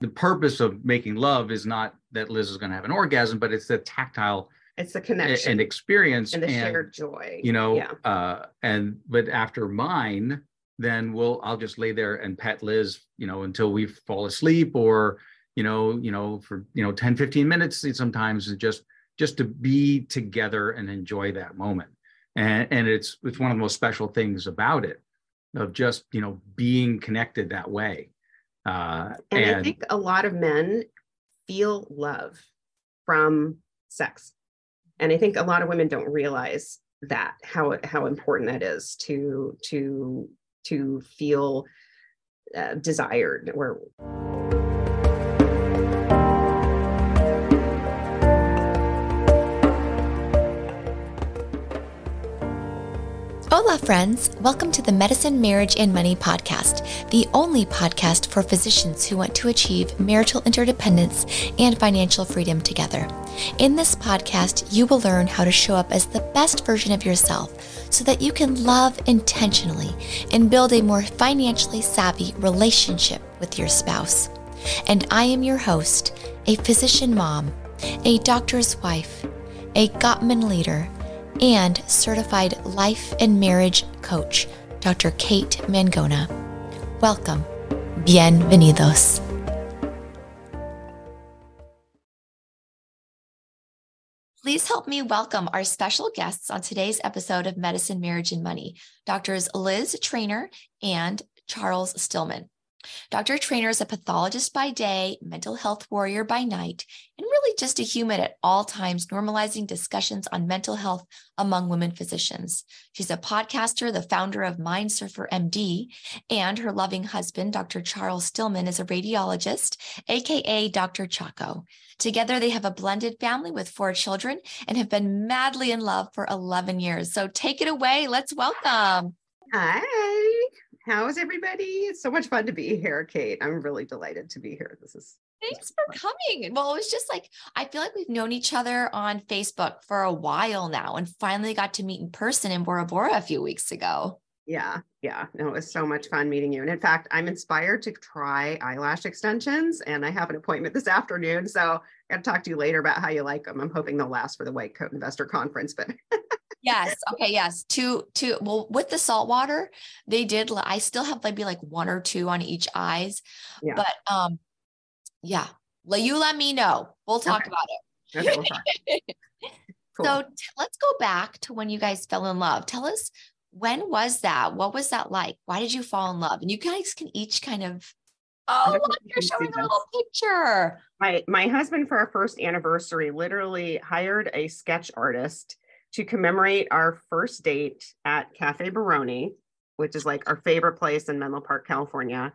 the purpose of making love is not that Liz is going to have an orgasm, but it's the tactile It's the connection and experience and the and, shared joy. you know Yeah. uh and but after mine then we'll i'll just lay there and pet liz you know until we fall asleep or you know you know for you know 10 15 minutes sometimes and just just to be together and enjoy that moment and and it's it's one of the most special things about it of just you know being connected that way uh And, and, I think a lot of men feel love from sex. And I think a lot of women don't realize that how how important that is to to to feel uh, desired or Hola, friends. Welcome to the Medicine, Marriage, and Money podcast, the only podcast for physicians who want to achieve marital interdependence and financial freedom together. In this podcast, you will learn how to show up as the best version of yourself so that you can love intentionally and build a more financially savvy relationship with your spouse. And I am your host, a physician mom, a doctor's wife, a Gottman leader and certified life and marriage coach, Dr. Kate Mangona. Welcome. Bienvenidos. Please help me welcome our special guests on today's episode of Medicine, Marriage, and Money, Doctors Liz Trainer and Charles Stillman. Dr. Trainer is a pathologist by day, mental health warrior by night, and really just a human at all times, normalizing discussions on mental health among women physicians. She's a podcaster, the founder of Mind Surfer MD, and her loving husband, Dr. Charles Stillman, is a radiologist, aka Dr. Chaco. Together, they have a blended family with four children and have been madly in love for 11 years. So take it away. Let's welcome. hi. How is everybody? It's so much fun to be here, Kate. I'm really delighted to be here. This is Thanks for coming. Well, it was just like, I feel like we've known each other on Facebook for a while now and finally got to meet in person in Bora Bora a few weeks ago. Yeah, yeah. No, it was so much fun meeting you. And in fact, I'm inspired to try eyelash extensions and I have an appointment this afternoon. So I got to talk to you later about how you like them. I'm hoping they'll last for the White Coat Investor Conference, but Yes. Okay. Yes. Two, two. Well, with the salt water, they did. I still have maybe like one or two on each eyes. Yeah. But um, yeah. Let you let me know. We'll talk Okay. about it. okay, we'll talk. Cool. So t- let's go back to when you guys fell in love. Tell us when was that? What was that like? Why did you fall in love? And you guys can each kind of. Oh, look, you you're showing a little picture. my my husband for our first anniversary literally hired a sketch artist to commemorate our first date at Cafe Borrone, which is like our favorite place in Menlo Park, California.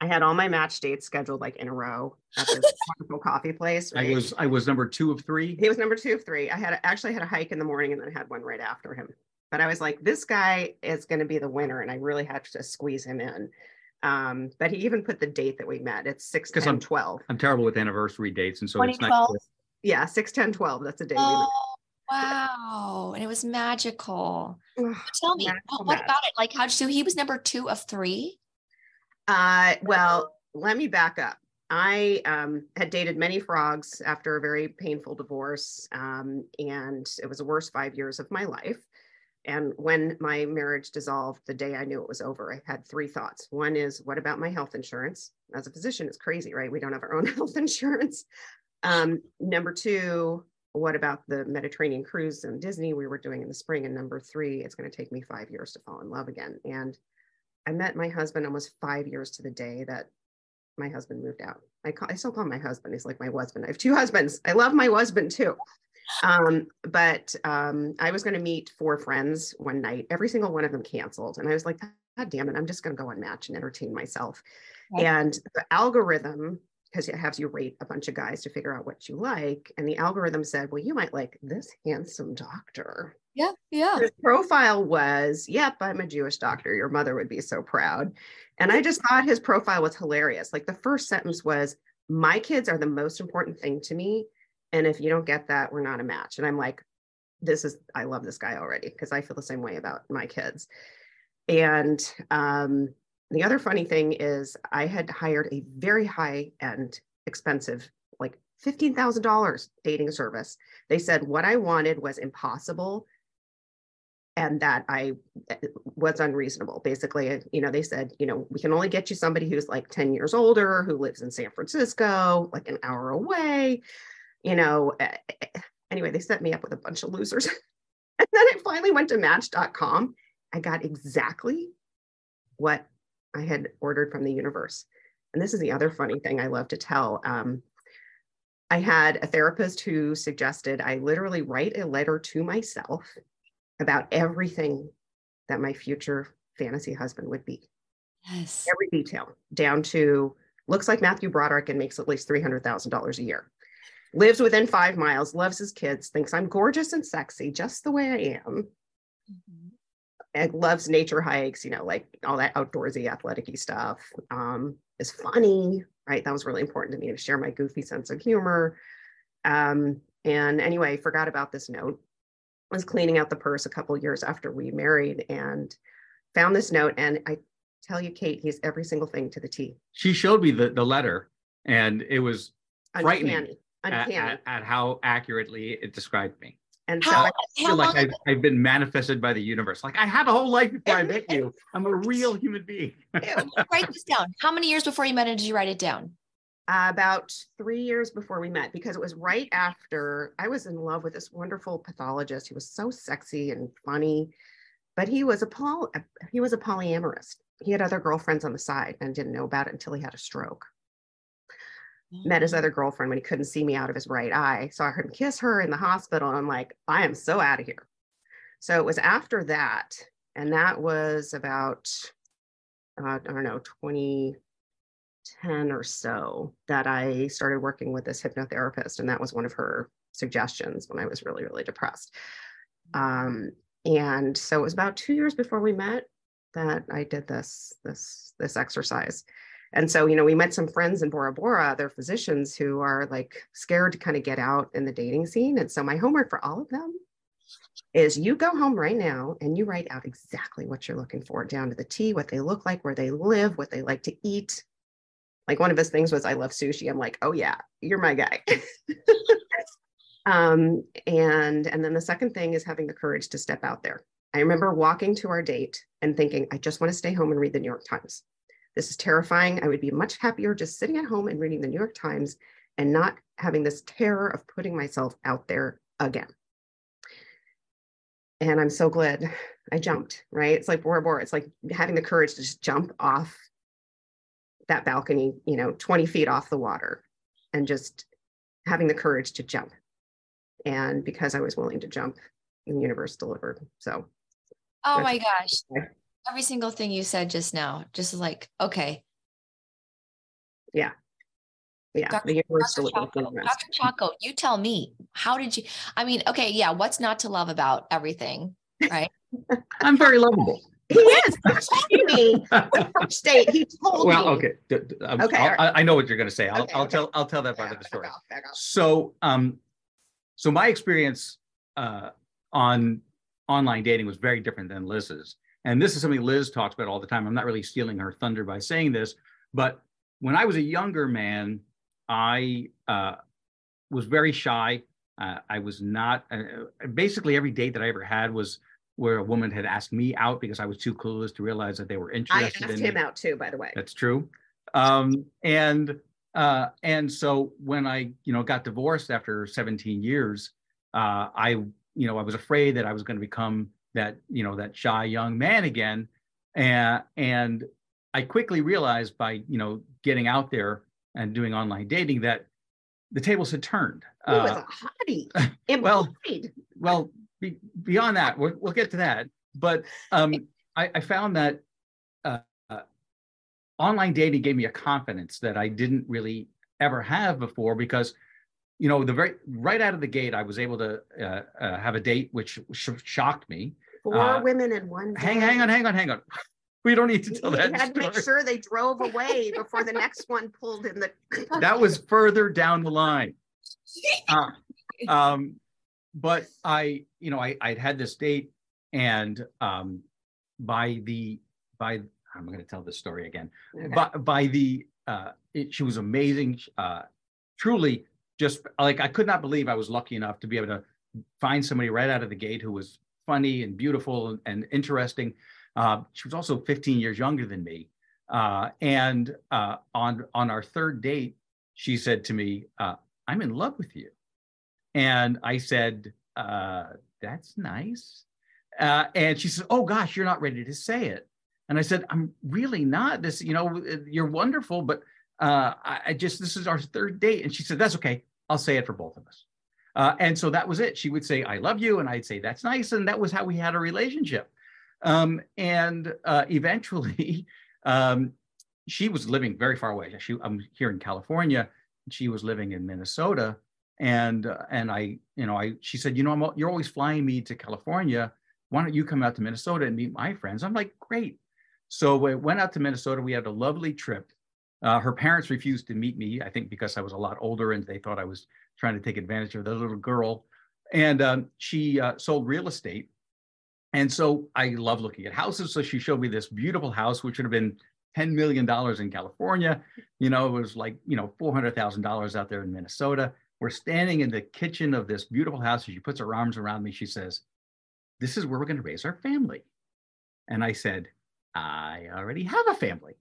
I had all my match dates scheduled like in a row at this wonderful coffee place. i was i was number two of three he was number two of three. I had actually had a hike in the morning and then I had one right after him. But I was like, this guy is going to be the winner, and I really had to squeeze him in. Um, but he even put the date that we met. It's 6 'Cause 10 I'm- 12. i'm terrible with anniversary dates and so it's not Yeah, 6 10 12. That's the day we met. Oh, wow. And it was magical. Tell me, Magical what, what about it? Like, how do you so he was number two of three? Uh, well, let me back up. I um, had dated many frogs after a very painful divorce, um, and it was the worst five years of my life. And when my marriage dissolved, the day I knew it was over, I had three thoughts. One is, what about my health insurance? As a physician, it's crazy, right? We don't have our own health insurance. Um, number two, what about the Mediterranean cruise and Disney we were doing in the spring? And number three, it's going to take me five years to fall in love again. And I met my husband almost five years to the day that my husband moved out. I, call, I still call my husband. He's like my husband. I have two husbands. I love my husband too. Um, but um, I was going to meet four friends one night. Every single one of them canceled. And I was like, God damn it, I'm just going to go on match and entertain myself. Right. And the algorithm, because it has you rate a bunch of guys to figure out what you like. And the algorithm said, well, you might like this handsome doctor. Yeah, yeah. His profile was, yep, I'm a Jewish doctor. Your mother would be so proud. And I just thought his profile was hilarious. Like the first sentence was, my kids are the most important thing to me. And if you don't get that, we're not a match. And I'm like, this is, I love this guy already because I feel the same way about my kids. And um, the other funny thing is I had hired a very high end, expensive, like $15,000 dating service. They said what I wanted was impossible and that I eh, was unreasonable. Basically, you know, they said, you know, we can only get you somebody who's like 10 years older, who lives in San Francisco, like an hour away, you know. Eh, eh, anyway, they set me up with a bunch of losers. and then I finally went to match.com. I got exactly what I had ordered from the universe. And this is the other funny thing I love to tell. Um, I had a therapist who suggested I literally write a letter to myself about everything that my future fantasy husband would be. Yes. Every detail, down to looks like Matthew Broderick and makes at least $300,000 a year. Lives within five miles, loves his kids, thinks I'm gorgeous and sexy just the way I am. Mm-hmm. And loves nature hikes, you know, like all that outdoorsy, athletic stuff. Um, is funny, right? That was really important to me to share my goofy sense of humor. Um, and anyway, forgot about this note was cleaning out the purse a couple years after we married and found this note. And I tell you, Kate, he's every single thing to the T. She showed me the, the letter and it was frightening Uncanny. Uncanny. At, at, at how accurately it described me. and so How, I, I feel long like I've, I've been manifested by the universe. Like I had a whole life before I met you. I'm a real human being. write this down. How many years before you met him did you write it down? uh, about three years before we met, because it was right after I was in love with this wonderful pathologist. He was so sexy and funny, but he was a poly, he was a polyamorous. He had other girlfriends on the side and didn't know about it until he had a stroke. Met his other girlfriend when he couldn't see me out of his right eye. Saw him kiss her in the hospital. And I'm like, I am so out of here. So it was after that. And that was about, uh, I don't know, 2010 or so that I started working with this hypnotherapist. And that was one of her suggestions when I was really, really depressed. Um, and so it was about two years before we met that I did this, this, this exercise. And so, you know, we met some friends in Bora Bora, they're physicians who are like scared to kind of get out in the dating scene. And so, my homework for all of them is you go home right now and you write out exactly what you're looking for down to the T, what they look like, where they live, what they like to eat. Like one of his things was, I love sushi. I'm like, oh, yeah, you're my guy. um, and and then the second thing is having the courage to step out there. I remember walking to our date and thinking, I just want to stay home and read the New York Times. This is terrifying. I would be much happier just sitting at home and reading the New York Times and not having this terror of putting myself out there again. And I'm so glad I jumped, right? It's like Bora Bora. It's like having the courage to just jump off that balcony, you know, 20 feet off the water and just having the courage to jump. And because I was willing to jump, the universe delivered. So Oh my gosh. Okay. Every single thing you said just now, just like, okay. yeah, Dr. Dr. delivered. Chaco, Dr. Chaco, you tell me, how did you? I mean, okay, yeah, what's not to love about everything, right? I'm very lovable. He is. He told me the first date. He told well, me. okay. d- d- um, Okay, I'll- all right. I, I know what you're going to say. I'll, Okay, I'll okay. tell. I'll tell that part Yeah, of the back story. off, back off. So, um, so my experience uh, on online dating was very different than Liz's, and this is something Liz talks about all the time. I'm not really stealing her thunder by saying this, but when I was a younger man, I uh, was very shy. Uh, I was not. Uh, basically, every date that I ever had was where a woman had asked me out because I was too clueless to realize that they were interested. I asked in him me. out too, by the way. That's true. Um, and uh, and so when I, you know, got divorced after 17 years, uh, I, you know, I was afraid that I was going to become that, you know, that shy young man again. And and I quickly realized by, you know, getting out there and doing online dating that the tables had turned. He was Uh, a hottie. well, well, be, beyond that, we'll, we'll get to that. But um, I, I found that uh, uh, online dating gave me a confidence that I didn't really ever have before because, you know, the very right out of the gate, I was able to uh, uh, have a date which sh- shocked me. Four uh, women in one day. Hang, hang on, hang on, hang on. We don't need to tell that had to make sure they drove away before the next one pulled in the. That was further down the line. Uh, um, but I, you know, I I'd had this date, and um, by the by I'm going to tell this story again. Okay. By, by the, uh, it, she was amazing. Uh, truly, just like I could not believe I was lucky enough to be able to find somebody right out of the gate who was funny and beautiful and, and interesting. Uh, she was also 15 years younger than me. Uh, and uh, on on our third date, she said to me, uh, "I'm in love with you," and I said, uh, "That's nice." Uh, and she said, "Oh gosh, you're not ready to say it." And I said, "I'm really not. This, you know, you're wonderful, but I, I just this is our third date." And she said, "That's okay. I'll say it for both of us." Uh, and so that was it. She would say, I love you. And I'd say, that's nice. And that was how we had a relationship. Um, and uh, eventually, um, she was living very far away. She, I'm here in California. She was living in Minnesota. And, uh, and I, you know, I, she said, you know, I'm, you're always flying me to California. Why don't you come out to Minnesota and meet my friends? I'm like, great. So we went out to Minnesota. We had a lovely trip. Uh, her parents refused to meet me, I think because I was a lot older and they thought I was trying to take advantage of the little girl. And um, she uh, sold real estate. And so I love looking at houses. So she showed me this beautiful house, which would have been $10 million in California. You know, it was like, you know, $400,000 out there in Minnesota. We're standing in the kitchen of this beautiful house. And she puts her arms around me. She says, This is where we're going to raise our family. And I said, I already have a family.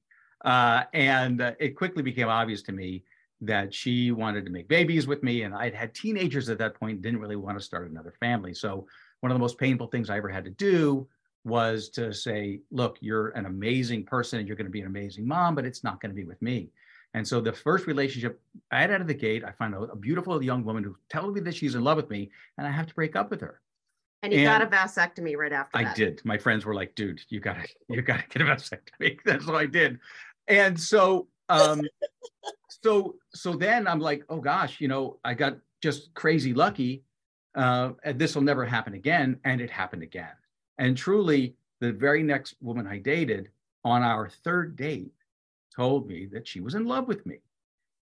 Uh, and uh, it quickly became obvious to me that she wanted to make babies with me. And I'd had teenagers at that point, didn't really want to start another family. So one of the most painful things I ever had to do was to say, look, you're an amazing person and you're going to be an amazing mom, but it's not going to be with me. And so the first relationship I had out of the gate, I find a, a beautiful young woman who tells me that she's in love with me, and I have to break up with her. And you got a vasectomy right after I that. did. My friends were like, dude, you gotta, you gotta get a vasectomy. That's what I did. And so um so so then I'm like, oh gosh, you know, I got just crazy lucky. Uh, and this will never happen again. And it happened again. And truly, the very next woman I dated on our third date told me that she was in love with me.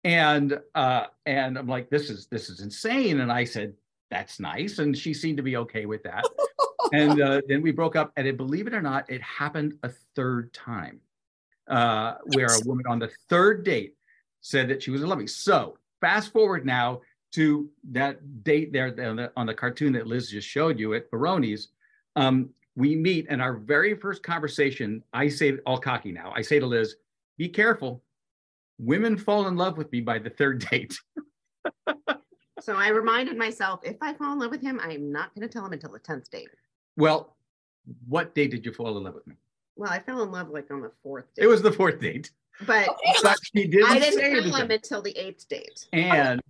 And uh, and I'm like, this is this is insane. And I said, that's nice. And she seemed to be okay with that. and uh, then we broke up. And it, believe it or not, it happened a third time, uh, where a woman on the third date said that she was in love with me. So fast forward now to that date there on the, on the cartoon that Liz just showed you at Borrone's. Um, we meet, and our very first conversation, I say, all cocky now, I say to Liz, be careful. Women fall in love with me by the third date. So I reminded myself, if I fall in love with him, I'm not going to tell him until the 10th date. Well, what date did you fall in love with me? Well, I fell in love like on the fourth date. It was the fourth date, but but she didn't, I didn't tell him until the eighth date. And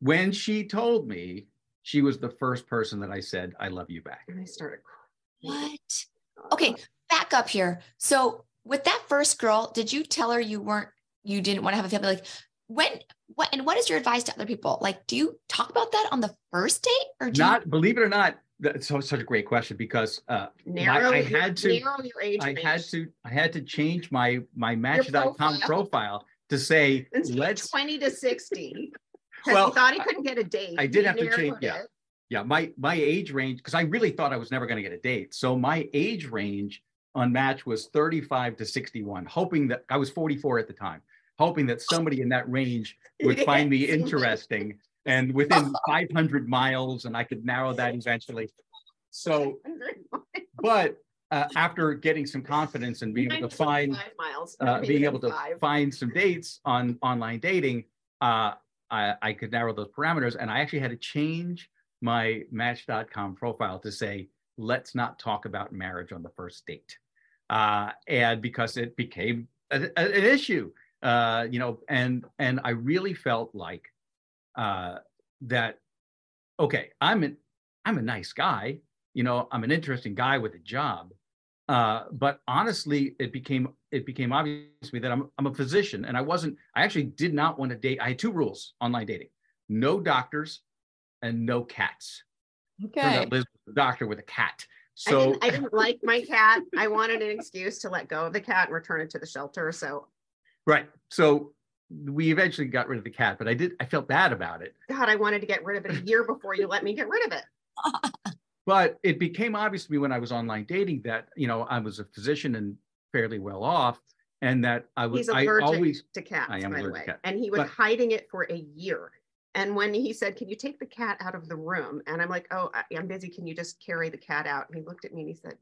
when she told me, she was the first person that I said, I love you back. And I started crying. What? Oh. Okay, back up here. So with that first girl, did you tell her you weren't, you didn't want to have a family? Like when, what, and what is your advice to other people? Like, do you talk about that on the first date or do Not, believe it or not, that's so, such a great question because uh, Narrow, I your- had to- narrow your age I had to, I had to change my, my Match.com profile. profile to say, let's, 20 to 60. Because Well, he thought he couldn't get a date. I did He have to change- yeah. it. yeah, my, my age range, because I really thought I was never going to get a date. So my age range on Match was 35 to 61, hoping that I was 44 at the time, hoping that somebody in that range would find me interesting and within 500 miles, and I could narrow that eventually. So, but uh, after getting some confidence and being able to find, miles, uh, being able to find some dates on online dating, uh, I, I could narrow those parameters. And I actually had to change my Match.com profile to say, let's not talk about marriage on the first date. Uh, and because it became a, a- an issue, uh, you know, and and I really felt like uh, that. Okay, I'm an I'm a nice guy, you know, I'm an interesting guy with a job, uh, but honestly, it became it became obvious to me that I'm I'm a physician, and I wasn't. I actually did not want to date. I had two rules online dating: no doctors and no cats. Okay. Liz was a doctor with a cat. I So didn't, I didn't like my cat. I wanted an excuse to let go of the cat and return it to the shelter. So, right. So we eventually got rid of the cat, but I did. I felt bad about it. God, I wanted to get rid of it a year before you let me get rid of it. But it became obvious to me when I was online dating that you know I was a physician and fairly well off, and that I was He's I allergic always to cats, I am by the way. And he was But- hiding it for a year. And when he said, Can you take the cat out of the room? And I'm like, Oh, I- I'm busy. Can you just carry the cat out? And he looked at me and he said,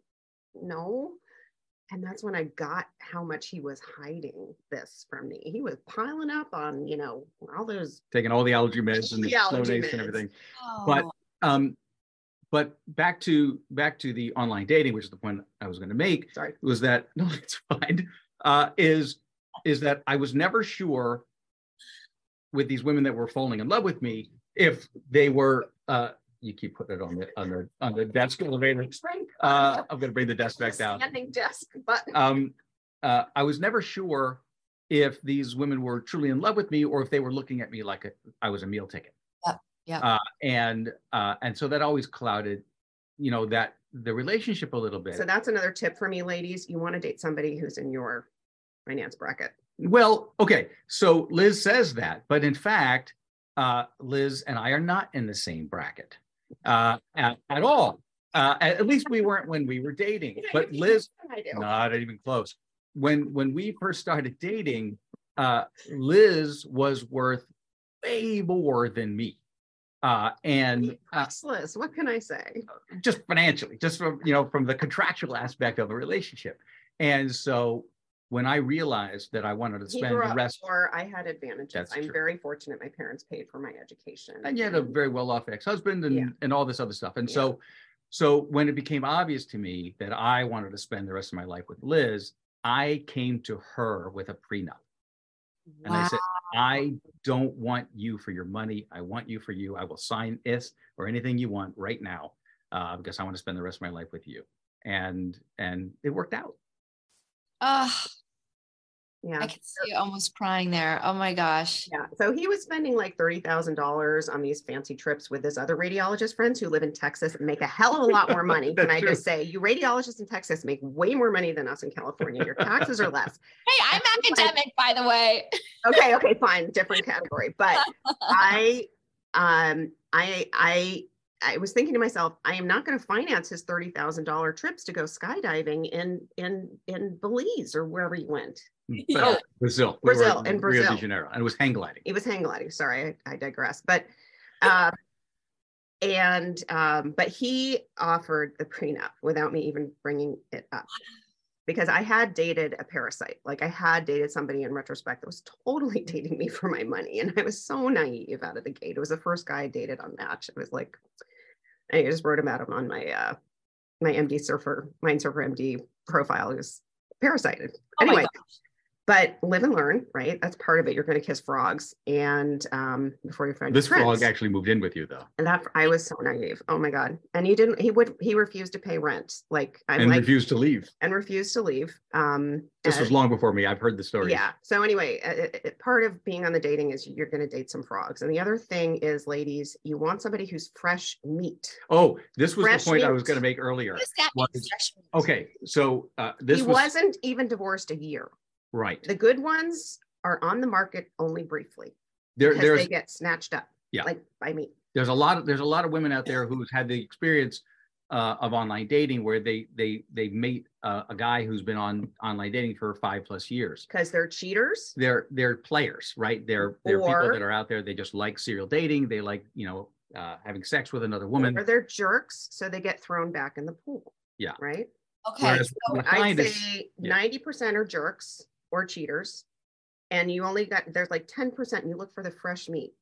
No. And that's when I got how much he was hiding this from me. He was piling up on, you know, all those. taking all the allergy meds and the The allergy Flonase and meds. everything. But Oh, um, but back to back to the online dating, which is the point I was going to make. Sorry. was that no, it's fine. Uh, is is that I was never sure with these women that were falling in love with me if they were. Uh, you keep putting it on the on the on the desk elevator. Uh, I'm gonna bring the desk back down. Standing desk, but Um, uh, I was never sure if these women were truly in love with me or if they were looking at me like a, I was a meal ticket. Yep, yep. Uh, and uh, and so that always clouded, you know, that the relationship a little bit. so that's another tip for me, ladies. You want to date somebody who's in your finance bracket. Well, okay, so Liz says that, but in fact, uh, Liz and I are not in the same bracket uh, at, at all. Uh, at, least we weren't when we were dating. But Liz, not even close. When when we first started dating, uh, Liz was worth way more than me, uh, and uh, Priceless. What can I say? just financially, just from you know from the contractual aspect of a relationship. And so when I realized that I wanted to spend the rest, poor. I had advantages. That's I'm true. very fortunate. My parents paid for my education. and you had a very well-off ex-husband and Yeah. and all this other stuff. And Yeah. so so when it became obvious to me that I wanted to spend the rest of my life with Liz, I came to her with a prenup. And I said, I don't want you for your money. I want you for you. I will sign this or anything you want right now uh, because I want to spend the rest of my life with you. And and it worked out. Yeah. I can see you almost crying there. Oh my gosh. Yeah. So he was spending like $30,000 on these fancy trips with his other radiologist friends who live in Texas and make a hell of a lot more money. Can I true. just say, you radiologists in Texas make way more money than us in California. Your taxes are less. Hey, I'm That's like- academic, by the way. Okay. Okay. Fine. Different category. But I, um, I, I, I was thinking to myself, I am not going to finance his thirty thousand dollar trips to go skydiving in in in Belize or wherever he went. Yeah. Oh, Brazil. We Brazil, in Rio de Janeiro. And it was hang gliding. It was hang gliding. Sorry, I, I digress. But, um, and um, but he offered the prenup without me even bringing it up because I had dated a parasite. Like I had dated somebody in retrospect that was totally dating me for my money, and I was so naive out of the gate. It was the first guy I dated on Match. It was like I just wrote about him on my uh my MD surfer, mind surfer MD profile. It was parasited. Oh anyway, gosh. But live and learn, right? That's part of it. You're going to kiss frogs, and um, before you find This your frog actually moved in with you though. and that I was so naive. Oh my god! And he didn't. He would. He refused to pay rent. Like I'm and like, refused to leave. and refused to leave. Um, This and- was long before me. I've heard the story. yeah. So anyway, uh, it, it- part of being on the dating is you're going to date some frogs, and the other thing is, ladies, you want somebody who's fresh meat. Oh, this was Fresh the point I was going to make earlier. What does that mean? is- fresh meat? Okay, so uh, this he was wasn't even divorced a year. Right. The good ones are on the market only briefly There, because they get snatched up. Yeah. Like by me. there's a lot of there's a lot of women out there who's had the experience uh, of online dating where they they they meet uh, a guy who's been on online dating for five plus years. because they're cheaters. They're they're players, right? They're they're people that are out there. They just like serial dating. They like you know uh, having sex with another woman. Or they're jerks, so they get thrown back in the pool. Yeah. Right. Okay. Whereas so I'd find is- say yeah. ninety percent are jerks or cheaters, and you only got there's like ten percent. You look for the fresh meat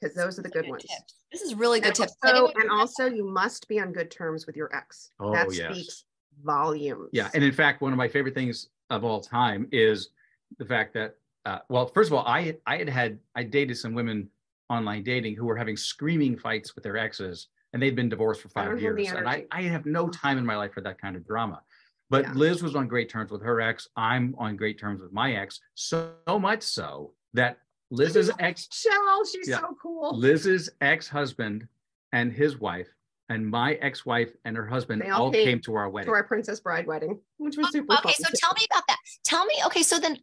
because those are the good ones. tips. This is really good And tips. also, and also, you must be on good terms with your ex. Oh, that yes. speaks volumes. Yeah, and in fact, one of my favorite things of all time is the fact that, uh, well, first of all, I I had had I dated some women online dating who were having screaming fights with their exes, and they'd been divorced for five don't have the years, and I. I have no time in my life for that kind of drama. But Yeah. Liz was on great terms with her ex. I'm on great terms with my ex. So, so much so that Liz's ex Shell, she's Yeah. so cool. Liz's ex-husband and his wife and my ex-wife and her husband They all all came came to our wedding. to our princess bride wedding, which was super okay, fun. so tell me about that. Tell me, okay, so then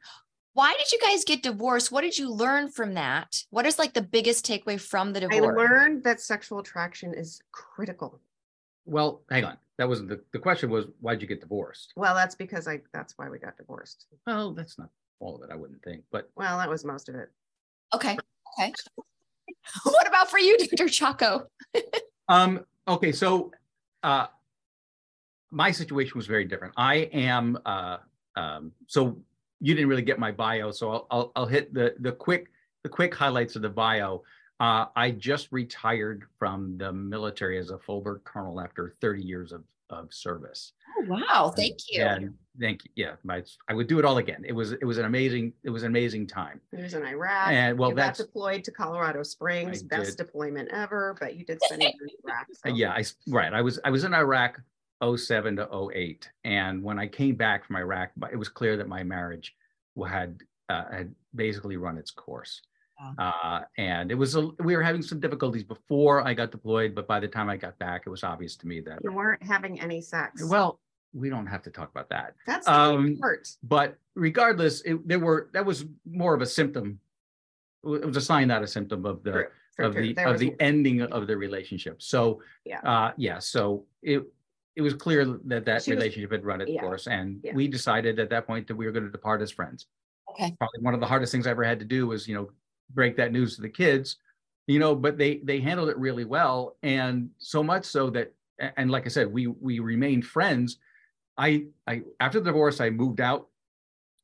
why did you guys get divorced? What did you learn from that? What is like the biggest takeaway from the divorce? I learned that sexual attraction is critical. Well, hang on. That wasn't the, the question was, why'd you get divorced? Well, that's because I, that's why we got divorced. Well, that's not all of it, I wouldn't think, but Well, that was most of it. Okay. Okay. what about for you, Dr. Chaco? Um, okay, so uh my situation was very different. I am uh um so you didn't really get my bio, so I'll I'll, I'll hit the the quick the quick highlights of the bio. Uh, I just retired from the military as a full bird colonel after 30 years of of service. Oh, wow. Thank you. And thank you. Yeah, my, I would do it all again. It was it was an amazing it was an amazing time. He was in Iraq. And well, you got that's deployed to Colorado Springs, I best did. deployment ever, but you did spend a year in Iraq. So- Yeah, I, s- right. I was, I was in Iraq 07 to 08. And when I came back from Iraq, it was clear that my marriage had, uh, had basically run its course. Uh, and it was, a, we were having some difficulties before I got deployed, but by the time I got back, it was obvious to me that, You weren't having any sex. well, we don't have to talk about that. that's the um, part. But regardless, it, there were, that was more of a symptom. It was a sign, not a symptom of the, of the There of was- the ending of the relationship. So Yeah. uh yeah, so it it was clear that that She was- relationship had run its yeah, course, and yeah. we decided at that point that we were going to depart as friends. Okay. Probably one of the hardest things I ever had to do was you know break that news to the kids, you know, but they they handled it really well, and so much so that and like I said, we we remained friends. I I after the divorce, I moved out,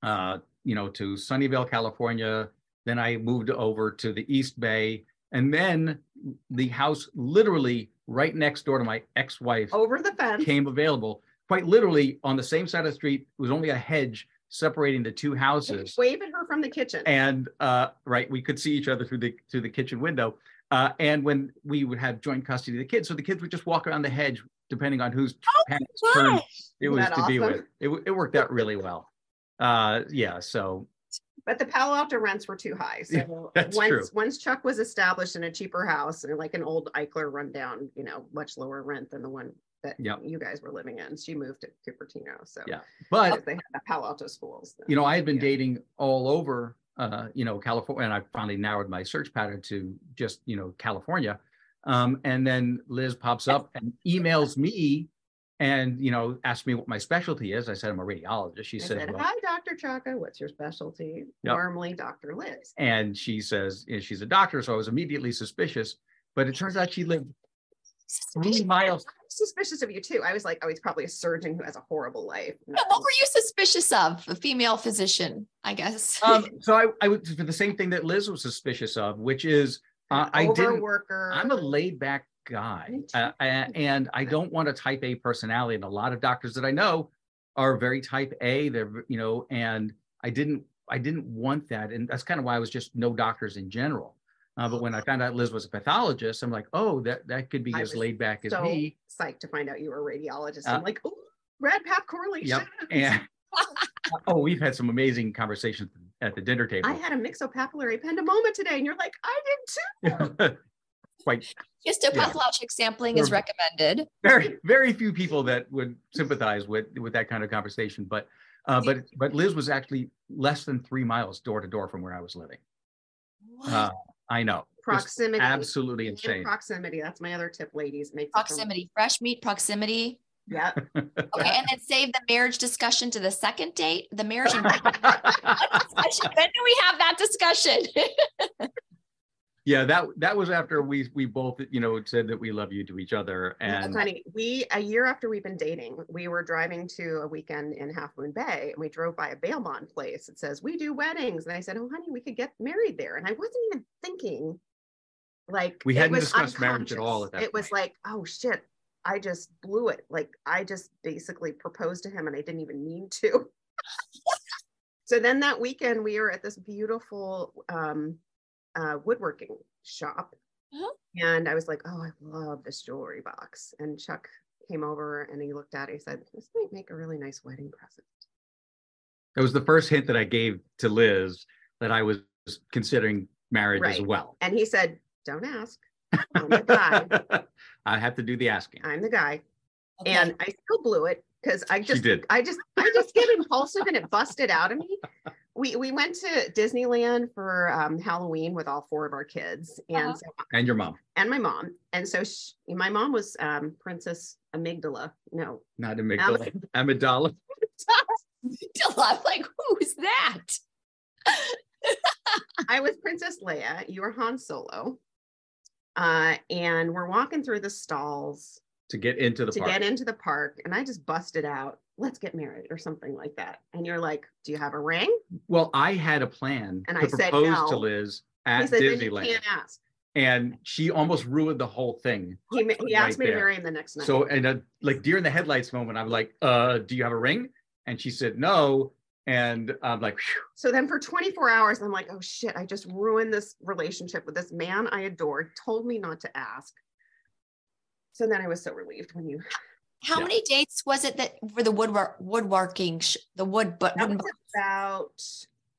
uh, you know, to Sunnyvale, California. Then I moved over to the East Bay, and then the house literally right next door to my ex-wife Over the fence. came available. Quite literally on the same side of the street, it was only a hedge separating the two houses. Wave at from the kitchen. And uh, right, we could see each other through the through the kitchen window. Uh, and when we would have joint custody of the kids, so the kids would just walk around the hedge, depending on whose parents' turn it was to be with. It, it worked out really well. Uh, yeah, so But the Palo Alto rents were too high. So that's once true. once Chuck was established in a cheaper house and like an old Eichler rundown, you know, much lower rent than the one that Yep. you guys were living in. She moved to Cupertino. So Yeah. but they had the Palo Alto schools. then. you know, I had been Yeah. dating all over, uh, you know, California, and I finally narrowed my search pattern to just, you know, California. Um, and then Liz pops up and emails me and, you know, asks me what my specialty is. I said, I'm a radiologist. She I says, said, well, "Hi, Dr. Chaka. What's your specialty?" Yep. Normally, Dr. Liz. and she says, you know, she's a doctor. So I was immediately suspicious, but it turns out she lived three miles. I'm suspicious of you too. I was like, "Oh, he's probably a surgeon who has a horrible life." Yeah, What were you suspicious of? A female physician, I guess. Um, so I, I would, for the same thing that Liz was suspicious of, which is, uh, I didn't, Overworker. I'm a laid back guy, uh, and I don't want a type A personality. And a lot of doctors that I know are very type A. They're you know, and I didn't I didn't want that, and that's kind of why I was just no doctors in general. Uh, but when I found out Liz was a pathologist, I'm like, oh, that that could be I as laid back as so me. psyched to find out you were a radiologist. Uh, I'm like, "Oh, rad path correlation." Yep. And oh, we've had some amazing conversations at the dinner table. I had a myxopapillary ependymoma today, and you're like, I did too. Quite Histopathologic sampling is We're- recommended. very very few people that would sympathize with with that kind of conversation but uh but but liz was actually less than three miles door to door from where i was living uh i know Just Proximity. absolutely And insane proximity. That's my other tip, ladies. Make Proximity, fresh meat proximity. Yeah. Okay, and then save the marriage discussion to the second date. The marriage and discussion. When do we have that discussion? yeah that that was after we we both you know said that we love you to each other That's and funny. We a year after we've been dating, we were driving to a weekend in Half Moon Bay, and we drove by a bail bonds place. It says we do weddings, and I said, "Oh, honey, we could get married there." And I wasn't even thinking, like We hadn't discussed marriage at all at that It was like, oh shit, I just blew it. Like I just basically proposed to him, and I didn't even mean to. so then that weekend, we were at this beautiful um, uh, woodworking shop. Uh-huh. And I was like, oh, I love this jewelry box. And Chuck came over and he looked at it. He said, this might make a really nice wedding present. that was the first hint that i gave to liz that i was considering marriage as well And he said, don't ask. I'm the guy. i have to do the asking I'm the guy. And I still blew it because I just, did I just, I just get impulsive and it busted out of me. We we went to Disneyland for um, Halloween with all four of our kids, and Uh-huh. so, And your mom, and my mom, and so she, my mom was um, Princess Amygdala. No, not amygdala, amygdala. I'm like, who's that? I was Princess Leia. You were Han Solo, uh, and we're walking through the stalls to get into the to park. get into the park, and I just busted out, "Let's get married" or something like that. And you're like, "Do you have a ring?" Well, I had a plan And to I said propose to no. Liz He at said, "Then you Disneyland, can't ask." and she almost ruined the whole thing. He, he asked Right me to marry him the next night. So, and uh, like deer in the headlights moment, I'm like, uh, do you have a ring? And she said no. And I'm like, "Phew." So then for 24 hours, I'm like, oh shit, I just ruined this relationship with this man I adored, told me not to ask. So then I was so relieved when you, How Yeah. many dates was it that for the woodwork woodworking sh- the wood but that was about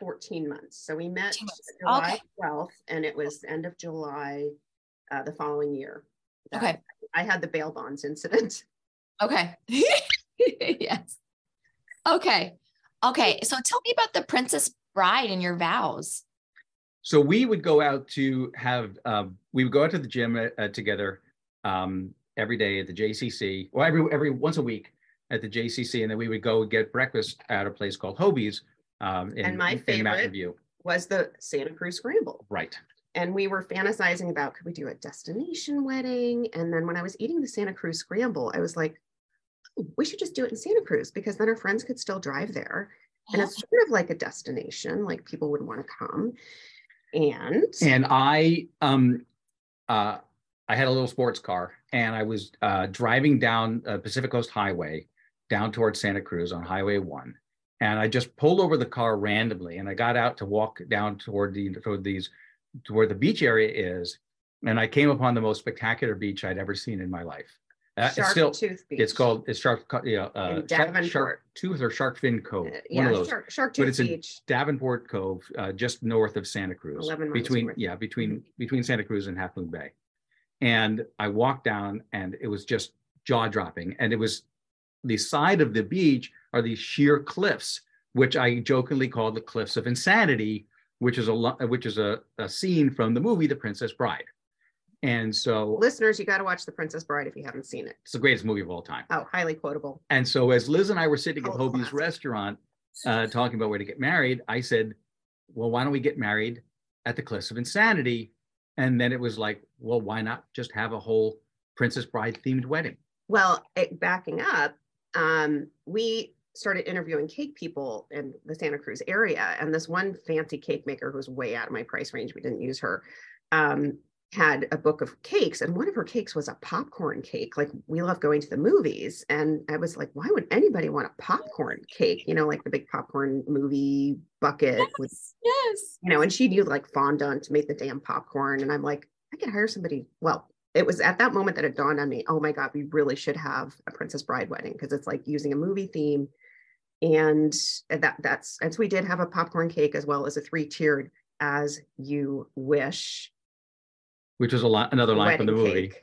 14 months. So we met July Okay. 12th and it was end of July uh, the following year. Okay. I had the bail bonds incident. Okay. yes. Okay. Okay. So tell me about the Princess Bride and your vows. so we would go out to have, um, we would go out to the gym uh, together um, every day at the JCC, or every every once a week at the JCC, and then we would go get breakfast at a place called Hobee's um, in, And my in favorite- View. Was the Santa Cruz Scramble. Right. and we were fantasizing about could we do a destination wedding and then when i was eating the santa cruz scramble i was like "Oh, we should just do it in santa cruz because then our friends could still drive there and it's sort of like a destination like people would want to come and and I um uh I had a little sports car and I was uh driving down uh, Pacific Coast Highway down towards Santa Cruz on Highway 1 and I just pulled over the car randomly and I got out to walk down toward the toward these to where the beach area is and I came upon the most spectacular beach I'd ever seen in my life. Uh, it's shark still tooth beach it's called it's shark yeah uh shark, shark tooth or shark fin cove Uh, one yeah of those shark, shark but tooth it's in beach Davenport Cove, uh, just north of Santa Cruz, 11 miles between north. yeah, between between Santa Cruz and Half Moon Bay. And I walked down, and it was just jaw dropping. And it was the side of the beach are these sheer cliffs, which I jokingly call the cliffs of insanity, which is a which is a, a scene from the movie The Princess Bride. And so listeners you got to watch the princess bride if you haven't seen it it's the greatest movie of all time. oh highly quotable And so as Liz and I were sitting at Cult Hobee's classic. restaurant, uh, talking about where to get married, I said, well, why don't we get married at the Cliffs of Insanity? And then it was like, well, why not just have a whole Princess Bride themed wedding? Well, it, backing up, um, we started interviewing cake people in the Santa Cruz area, and this one fancy cake maker who was way out of my price range, we didn't use her, um, had a book of cakes, and one of her cakes was a popcorn cake. Like we love going to the movies, and I was like, why would anybody want a popcorn cake? You know, like the big popcorn movie bucket with Yes. you know, and she'd use like fondant to make the damn popcorn. And I'm like, I could hire somebody. Well, it was at that moment that it dawned on me, oh my God, we really should have a Princess Bride wedding because it's like using a movie theme. And uh, that that's and so we did have a popcorn cake as well as a three-tiered as you wish Which was a lot, another line from the movie. cake.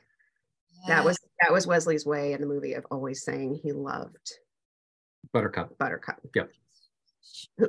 That was that was Westley's way in the movie of always saying he loved Buttercup, Buttercup. Yep.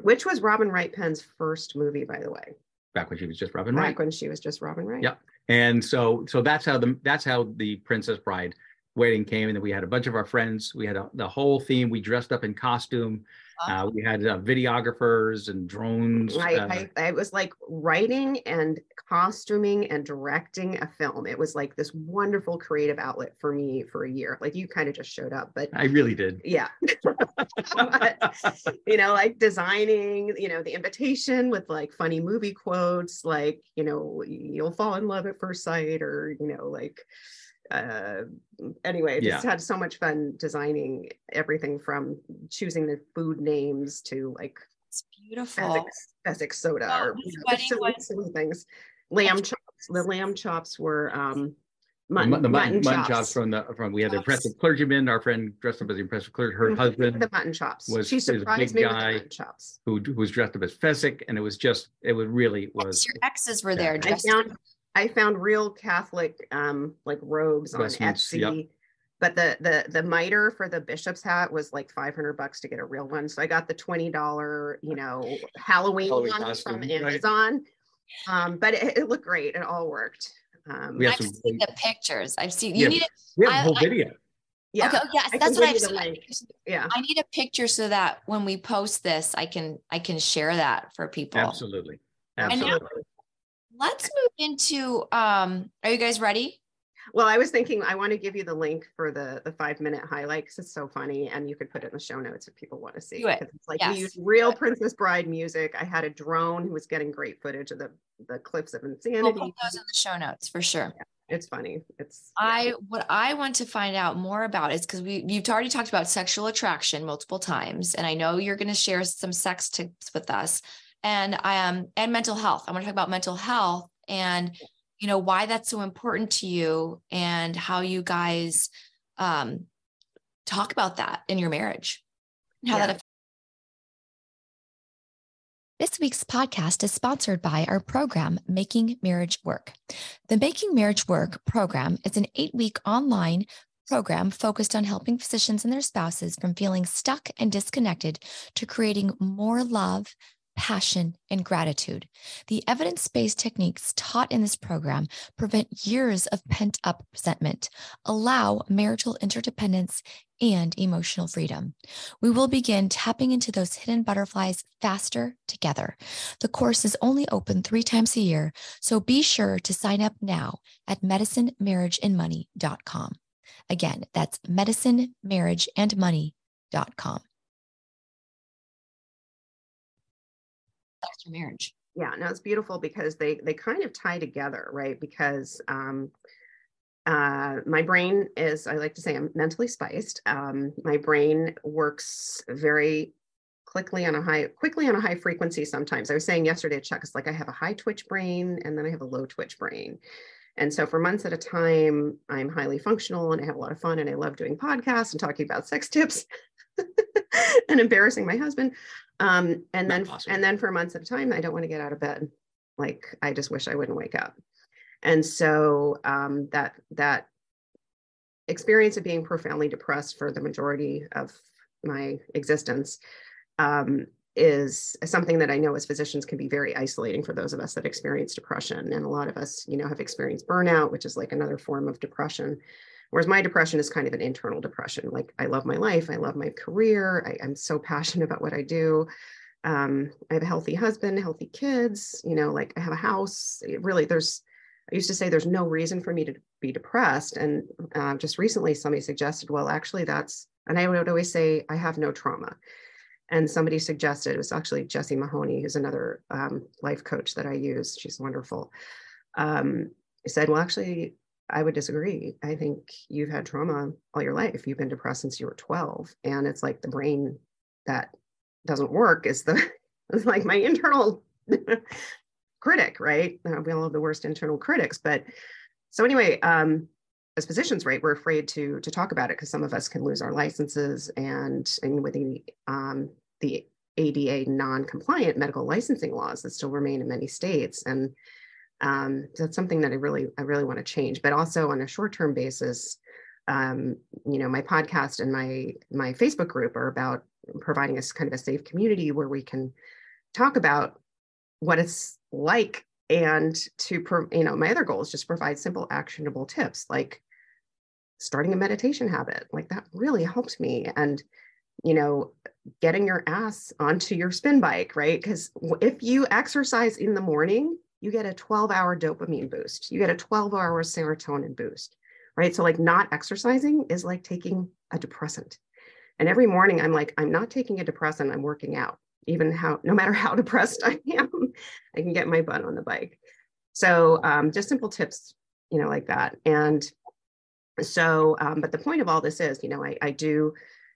Which was Robin Wright Penn's first movie, by the way. back when she was just Robin Back Wright. when she was just Robin Wright. Yep. And so, so that's how the that's how the Princess Bride wedding came. And then we had a bunch of our friends. We had a, the whole theme. We dressed up in costume. Uh, we had uh, videographers and drones. I, uh, I, I was like writing and costuming and directing a film. It was like this wonderful creative outlet for me for a year. Like you kind of just showed up, but I really did. yeah. But, you know, like designing, you know, the invitation with like funny movie quotes, like, you know, you'll fall in love at first sight, or, you know, like, uh, anyway, just had so much fun designing everything from choosing the food names to like It's beautiful. Fezzik, Fezzik soda Oh, or you know, silly, silly things. Lamb chops. The lamb chops were um The mutton, mu- the mutton, mutton, mutton chops. chops from the from we had the impressive clergyman, our friend dressed up as the impressive clergy, her Mhm. husband the mutton chops. was- she is a big surprised me with the guy. mutton chops. who, who was dressed up as Fezzik, and it was just it was really Yes, was your exes were there. I I dressed found I found real Catholic um like robes on Vestments, yep. Etsy. but the the the miter for the bishop's hat was like 500 bucks to get a real one so i got the $20 you know halloween, Halloween one costume, from right. amazon um, but it, it looked great it all worked um, We have I've some seen the pictures. I've seen. Yeah. You need. A, We have a I- whole I- video. yeah Okay, yes, I that's what I've seen. yeah I need a picture so that when we post this, I can I can share that for people. Absolutely. And now- Absolutely. Let's move into. Um, are you guys ready? well i was thinking i want to give you the link for the the five minute highlight because it's so funny and you could put it in the show notes if people want to see Do it. it's like Yes. we used real princess bride music i had a drone who was getting great footage of the the cliffs of We'll insanity put those in the show notes for sure. it's funny it's I what I want to find out more about is because we you've already talked about sexual attraction multiple times, and I know you're going to share some sex tips with us, and I um and mental health. I want to talk about mental health and you know why that's so important to you and how you guys um talk about that in your marriage. How Yeah. that This week's podcast is sponsored by our program, Making Marriage Work. The Making Marriage Work program is an eight week online program focused on helping physicians and their spouses from feeling stuck and disconnected to creating more love, passion, and gratitude. The evidence based techniques taught in this program prevent years of pent up resentment, allow marital interdependence, and emotional freedom. We will begin tapping into those hidden butterflies faster together. The course is only open three times a year, so be sure to sign up now at medicinemarriageandmoney.com. Again, that's medicinemarriageandmoney.com. marriage. yeah no it's beautiful because they they kind of tie together right? Because um uh my brain is i like to say i'm mentally spiced. Um my brain works very quickly on a high quickly on a high frequency sometimes. I was saying yesterday chuck it's like i have a high twitch brain and then i have a low twitch brain. And so for months at a time i'm highly functional and i have a lot of fun and i love doing podcasts and talking about sex tips and embarrassing my husband um and Not then possible. and then for months at a time i don't want to get out of bed like i just wish i wouldn't wake up and so um that that experience of being profoundly depressed for the majority of my existence um is something that I know as physicians can be very isolating for those of us that experience depression. And a lot of us, you know, have experienced burnout, which is like another form of depression. Whereas my depression is kind of an internal depression. Like I love my life, I love my career, I, I'm so passionate about what I do. Um, I have a healthy husband, healthy kids, you know, like I have a house. It really, there's, I used to say there's no reason for me to be depressed. And uh, just recently somebody suggested, well, actually, that's, and I would always say, I have no trauma and somebody suggested it was actually Jessie Mahoney, who's another um, life coach that I use. She's wonderful. Um, I said, well, actually, I would disagree. I think you've had trauma all your life. You've been depressed since you were 12, and it's like the brain that doesn't work is the it's like my internal critic, right? Uh, we all have the worst internal critics, but so anyway, um, as physicians, right, we're afraid to to talk about it because some of us can lose our licenses, and and with the um, the ADA non-compliant medical licensing laws that still remain in many states, and um, that's something that I really I really want to change. But also on a short-term basis, um, you know, my podcast and my my Facebook group are about providing us kind of a safe community where we can talk about what it's like and to you know my other goal is just provide simple actionable tips like starting a meditation habit like that really helped me and you know getting your ass onto your spin bike right because if you exercise in the morning you get a 12 hour dopamine boost you get a 12 hour serotonin boost right? So like not exercising is like taking a depressant. And every morning i'm like i'm not taking a depressant i'm working out. Even how no matter how depressed i am i can get my butt on the bike. So um, just simple tips you know like that. And so um, but the point of all this is you know i, I do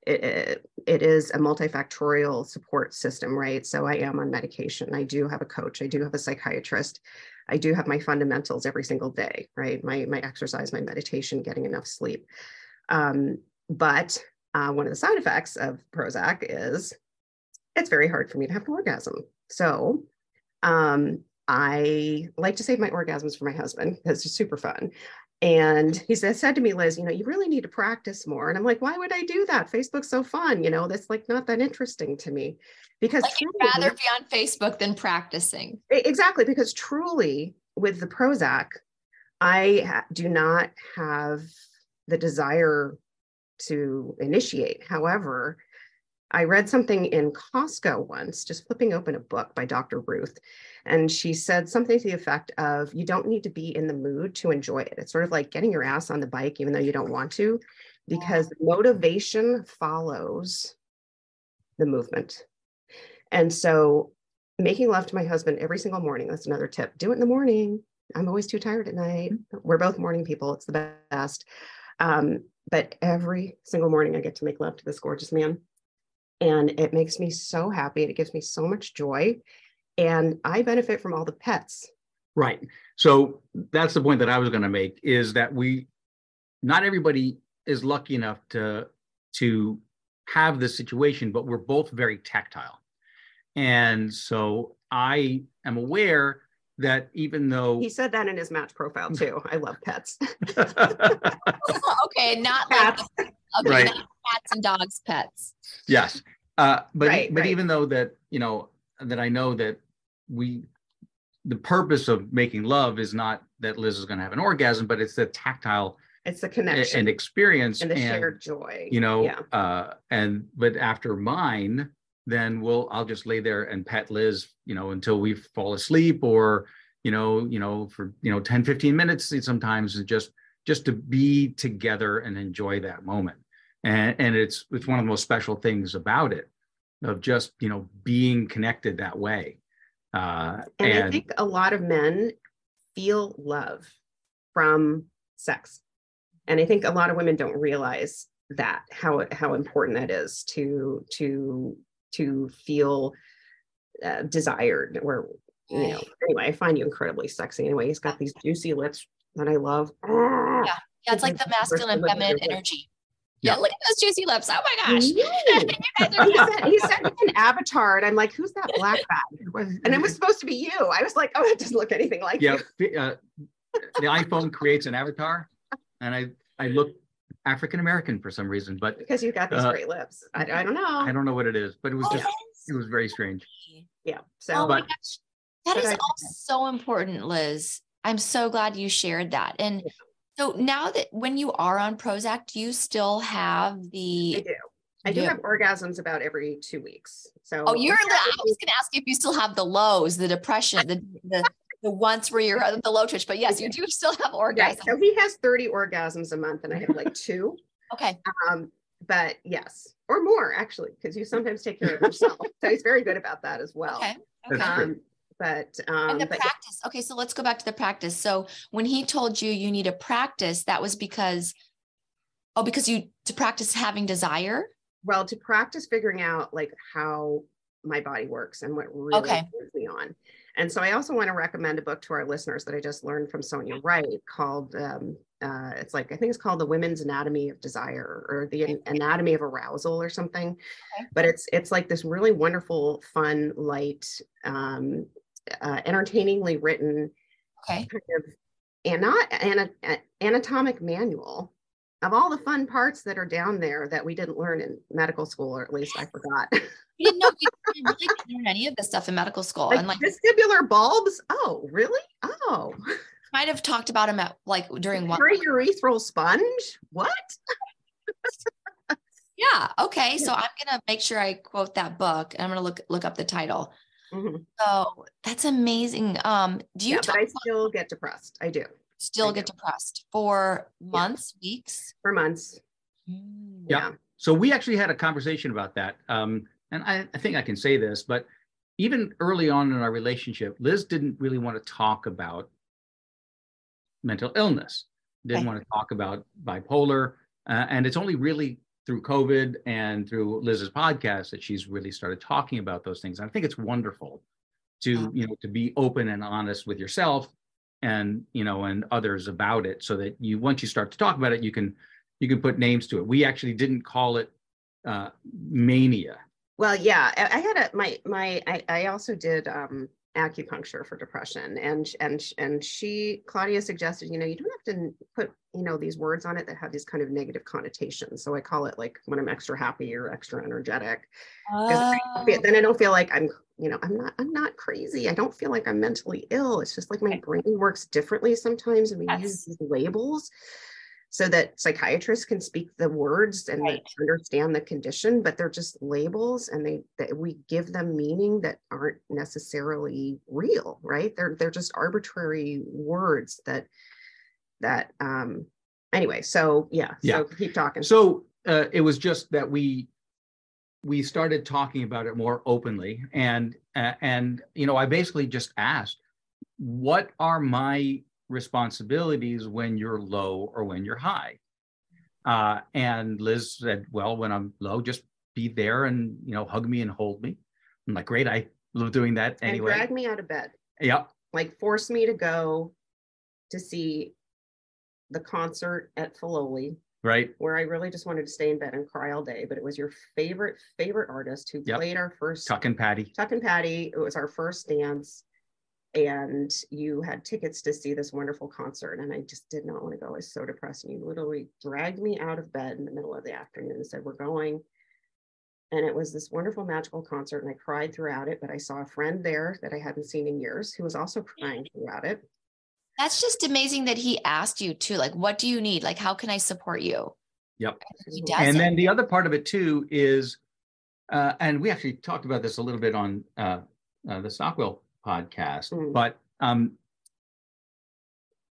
it, it, is a multifactorial support system right? So i am on medication. I do have a coach. I do have a psychiatrist. I do have my fundamentals every single day right? My my exercise my meditation getting enough sleep. Um, but uh, one of the side effects of prozac is it's very hard for me to have an orgasm. So um, I like to save my orgasms for my husband. Because it's super fun. And he said, said to me, Liz, you know, you really need to practice more. And I'm like, why would I do that? Facebook's so fun. You know, that's like not that interesting to me because like you'd rather be on Facebook than practicing. Exactly. Because truly with the Prozac, I do not have the desire to initiate. However, I read something in Costco once, just flipping open a book by Dr. Ruth, and she said something to the effect of you don't need to be in the mood to enjoy it. It's sort of like getting your ass on the bike, even though you don't want to, because motivation follows the movement. And so, making love to my husband every single morning, that's another tip. Do it in the morning. I'm always too tired at night. We're both morning people. It's the best. Um, but every single morning, I get to make love to this gorgeous man. And it makes me so happy. It gives me so much joy and I benefit from all the pets. Right. So that's the point that I was going to make is that we, not everybody is lucky enough to to have this situation, but we're both very tactile, and so I am aware that even though he said that in his match profile too, I love pets. okay, not cats. like okay, right. cats and dogs, pets. Yes, uh, but right, but right. even though that you know that I know that we the purpose of making love is not that Liz is going to have an orgasm, but it's the tactile it's the connection and experience and the and, shared joy. You know, yeah. uh, and but after mine, then we'll I'll just lay there and pet Liz, you know, until we fall asleep or you know, you know, for you know, 10, 15 minutes sometimes just just to be together and enjoy that moment. And and it's it's one of the most special things about it of just, you know, being connected that way. Uh, and, and I think a lot of men feel love from sex. And I think a lot of women don't realize that how how important that is to to to feel uh, desired or you know anyway i find you incredibly sexy anyway he's got these juicy lips that i love yeah yeah it's like the masculine and feminine energy yeah, look at those juicy lips. Oh my gosh. he, said, he sent me an avatar, and I'm like, who's that black guy? And it was supposed to be you. I was like, oh, it doesn't look anything like yeah, you. Uh, the iPhone creates an avatar, and I I look African American for some reason, but because you got these uh, great lips. I, I don't know. I don't know what it is, but it was oh, just it was very strange. Yeah. So oh but, that is all so important, Liz. I'm so glad you shared that. And. So now that when you are on Prozac, do you still have the? I do. I do have orgasms about every two weeks. So oh, you're. The, I was going to ask if you still have the lows, the depression, the the, the once where you're the low twitch. But yes, you do still have orgasms. So he has 30 orgasms a month, and I have like two. okay. Um, but yes, or more actually, because you sometimes take care of yourself. so he's very good about that as well. Okay. Okay. Um, but um and the but practice okay so let's go back to the practice. So when he told you you need to practice that was because oh because you to practice having desire? Well to practice figuring out like how my body works and what really okay. turns me on. And so i also want to recommend a book to our listeners that i just learned from sonia wright called um, uh, it's like i think it's called the women's anatomy of desire or the anatomy of arousal or something. Okay. but it's it's like this really wonderful fun light um, uh, entertainingly written okay. kind of ana- anatomic manual of all the fun parts that are down there that we didn't learn in medical school, or at least I forgot. we didn't know we didn't really learn any of this stuff in medical school. Like and like vestibular bulbs. Oh, really? Oh. Might have talked about them at like during one urethral sponge. What? yeah. Okay. So I'm gonna make sure I quote that book and I'm gonna look look up the title. Mm-hmm. So that's amazing. Um, do you? Yeah, but I still get depressed. I do. Still I get do. depressed for months, yeah. weeks. For months. Mm. Yeah. So we actually had a conversation about that, um, and I, I think I can say this, but even early on in our relationship, Liz didn't really want to talk about mental illness. Didn't okay. want to talk about bipolar, uh, and it's only really through COVID and through Liz's podcast that she's really started talking about those things. And I think it's wonderful to, you know, to be open and honest with yourself and, you know, and others about it so that you, once you start to talk about it, you can, you can put names to it. We actually didn't call it uh, mania. Well, yeah, I, I had a, my, my, I, I also did um, acupuncture for depression. And and and she claudia suggested you know you don't have to put you know these words on it that have these kind of negative connotations. So i call it like when i'm extra happy or extra energetic. Oh, then i don't feel like i'm you know i'm not i'm not crazy. I don't feel like i'm mentally ill. It's just like my brain works differently sometimes and we Yes. use these labels so that psychiatrists can speak the words and Right. understand the condition but they're just labels and they that we give them meaning that aren't necessarily real right they're they're just arbitrary words that that um anyway so yeah Yeah. so keep talking So uh, it was just that we we started talking about it more openly, and uh, and you know I basically just asked, what are my responsibilities when you're low or when you're high? Uh, and Liz said, well, when I'm low, just be there and you know hug me and hold me. I'm like, great, I love doing that and anyway. drag me out of bed Yep. like force me to go to see the concert at Filoli, Right. where I really just wanted to stay in bed and cry all day. But it was your favorite, favorite artist who Yep. played our first Tuck and Patty. Tuck and Patty. It was our first dance. And you had tickets to see this wonderful concert. And I just did not want to go. I was so depressed. And you literally dragged me out of bed in the middle of the afternoon and said, We're going. And it was this wonderful magical concert. And I cried throughout it. But I saw a friend there that I hadn't seen in years who was also crying throughout it. that's just amazing that he asked you too. Like, what do you need? Like, how can I support you? Yep. He and then the other part of it too is uh, and we actually talked about this a little bit on uh, uh, the Stockwell podcast Mm. but um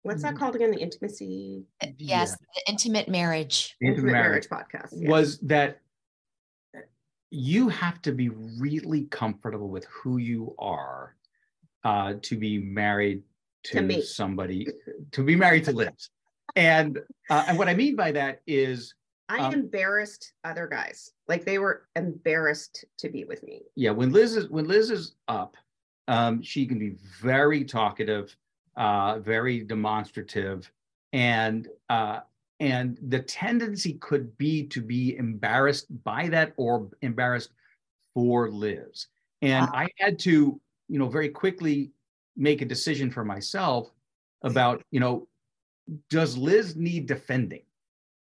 What's that called again? The intimacy yes, the intimate marriage. the intimate marriage podcast. yeah. was that you have to be really comfortable with who you are uh, to be married to, To somebody to be married to Liz and uh, and what I mean by that is I um, embarrassed other guys. Like they were embarrassed to be with me. yeah when liz is when liz is up um she can be very talkative uh very demonstrative and uh and the tendency could be to be embarrassed by that or embarrassed for liz and Ah. i had to you know very quickly make a decision for myself about you know does liz need defending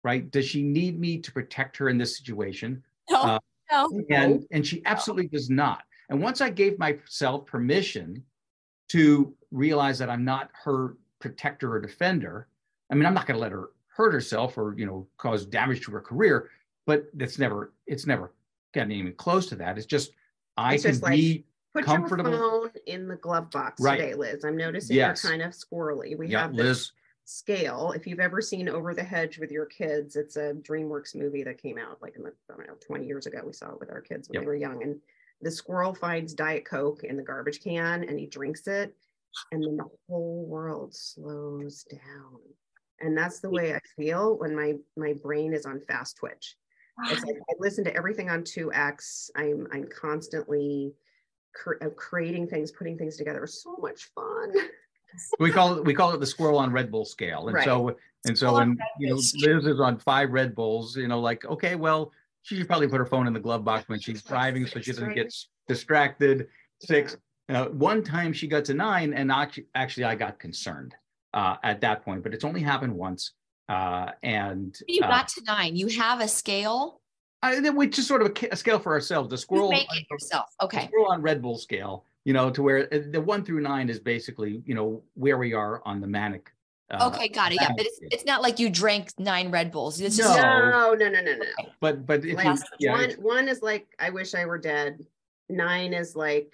right does she need me to protect her in this situation No, Uh, no. and and she absolutely does not and once i gave myself permission to realize that i'm not her protector or defender i mean i'm not going to let her hurt herself or you know cause damage to her career but that's never it's never gotten even close to that it's just i It's can just like, be Put Comfortable. your phone in the glove box Right. today, Liz. I'm noticing Yes. you're kind of squirrely. We yeah have this liz scale. If you've ever seen Over the Hedge with your kids, it's a DreamWorks movie that came out like in the, I don't know, 20 years ago. We saw it with our kids when Yep. they were young. And the squirrel finds Diet Coke in the garbage can and he drinks it. And then the whole world slows down. And that's the way I feel when my my brain is on fast twitch. It's like I listen to everything on 2x. I'm I'm constantly uh, creating things, putting things together. It's so much fun. we call it we call it the squirrel on red bull scale and so and so when you know liz is on five red bulls you know like okay well she should probably put her phone in the glove box when she's driving so she doesn't get distracted six uh, one time she got to nine and actually actually i got concerned uh, at that point but it's only happened once uh, and You uh, got to nine. You have a scale. I, then we just sort of a, a scale for ourselves the You squirrel make it yourself. the Okay. squirrel on red bull scale you know to where uh, the one through nine is basically you know where we are on the manic uh, Okay, got it. Yeah, but it's, it's not like you drank nine Red Bulls. It's No. just No, no, no, no, no. but but if Like, you yeah one it's- one is like I wish I were dead. Nine is like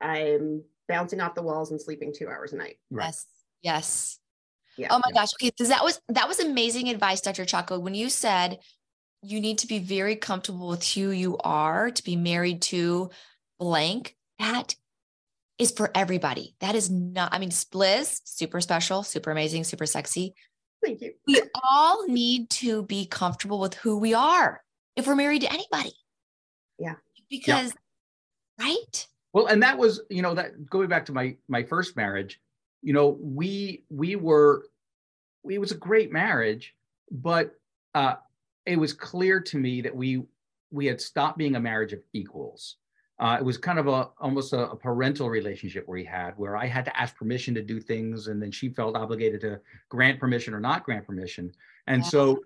I'm bouncing off the walls and sleeping two hours a night. right. yes, yes. Yeah. Oh my Yeah. gosh. Okay, so that was that was amazing advice, Dr. Chaco. When you said you need to be very comfortable with who you are to be married to blank, that is for everybody. That is not, I mean, Liz, super special, super amazing, super sexy. Thank you. We all need to be comfortable with who we are if we're married to anybody. Yeah. Because, right? well and that was you know that going back to my my first marriage you know we we were it was a great marriage but uh it was clear to me that we we had stopped being a marriage of equals uh, it was kind of a almost a, a, parental relationship we had where I had to ask permission to do things and then she felt obligated to grant permission or not grant permission. And yeah. so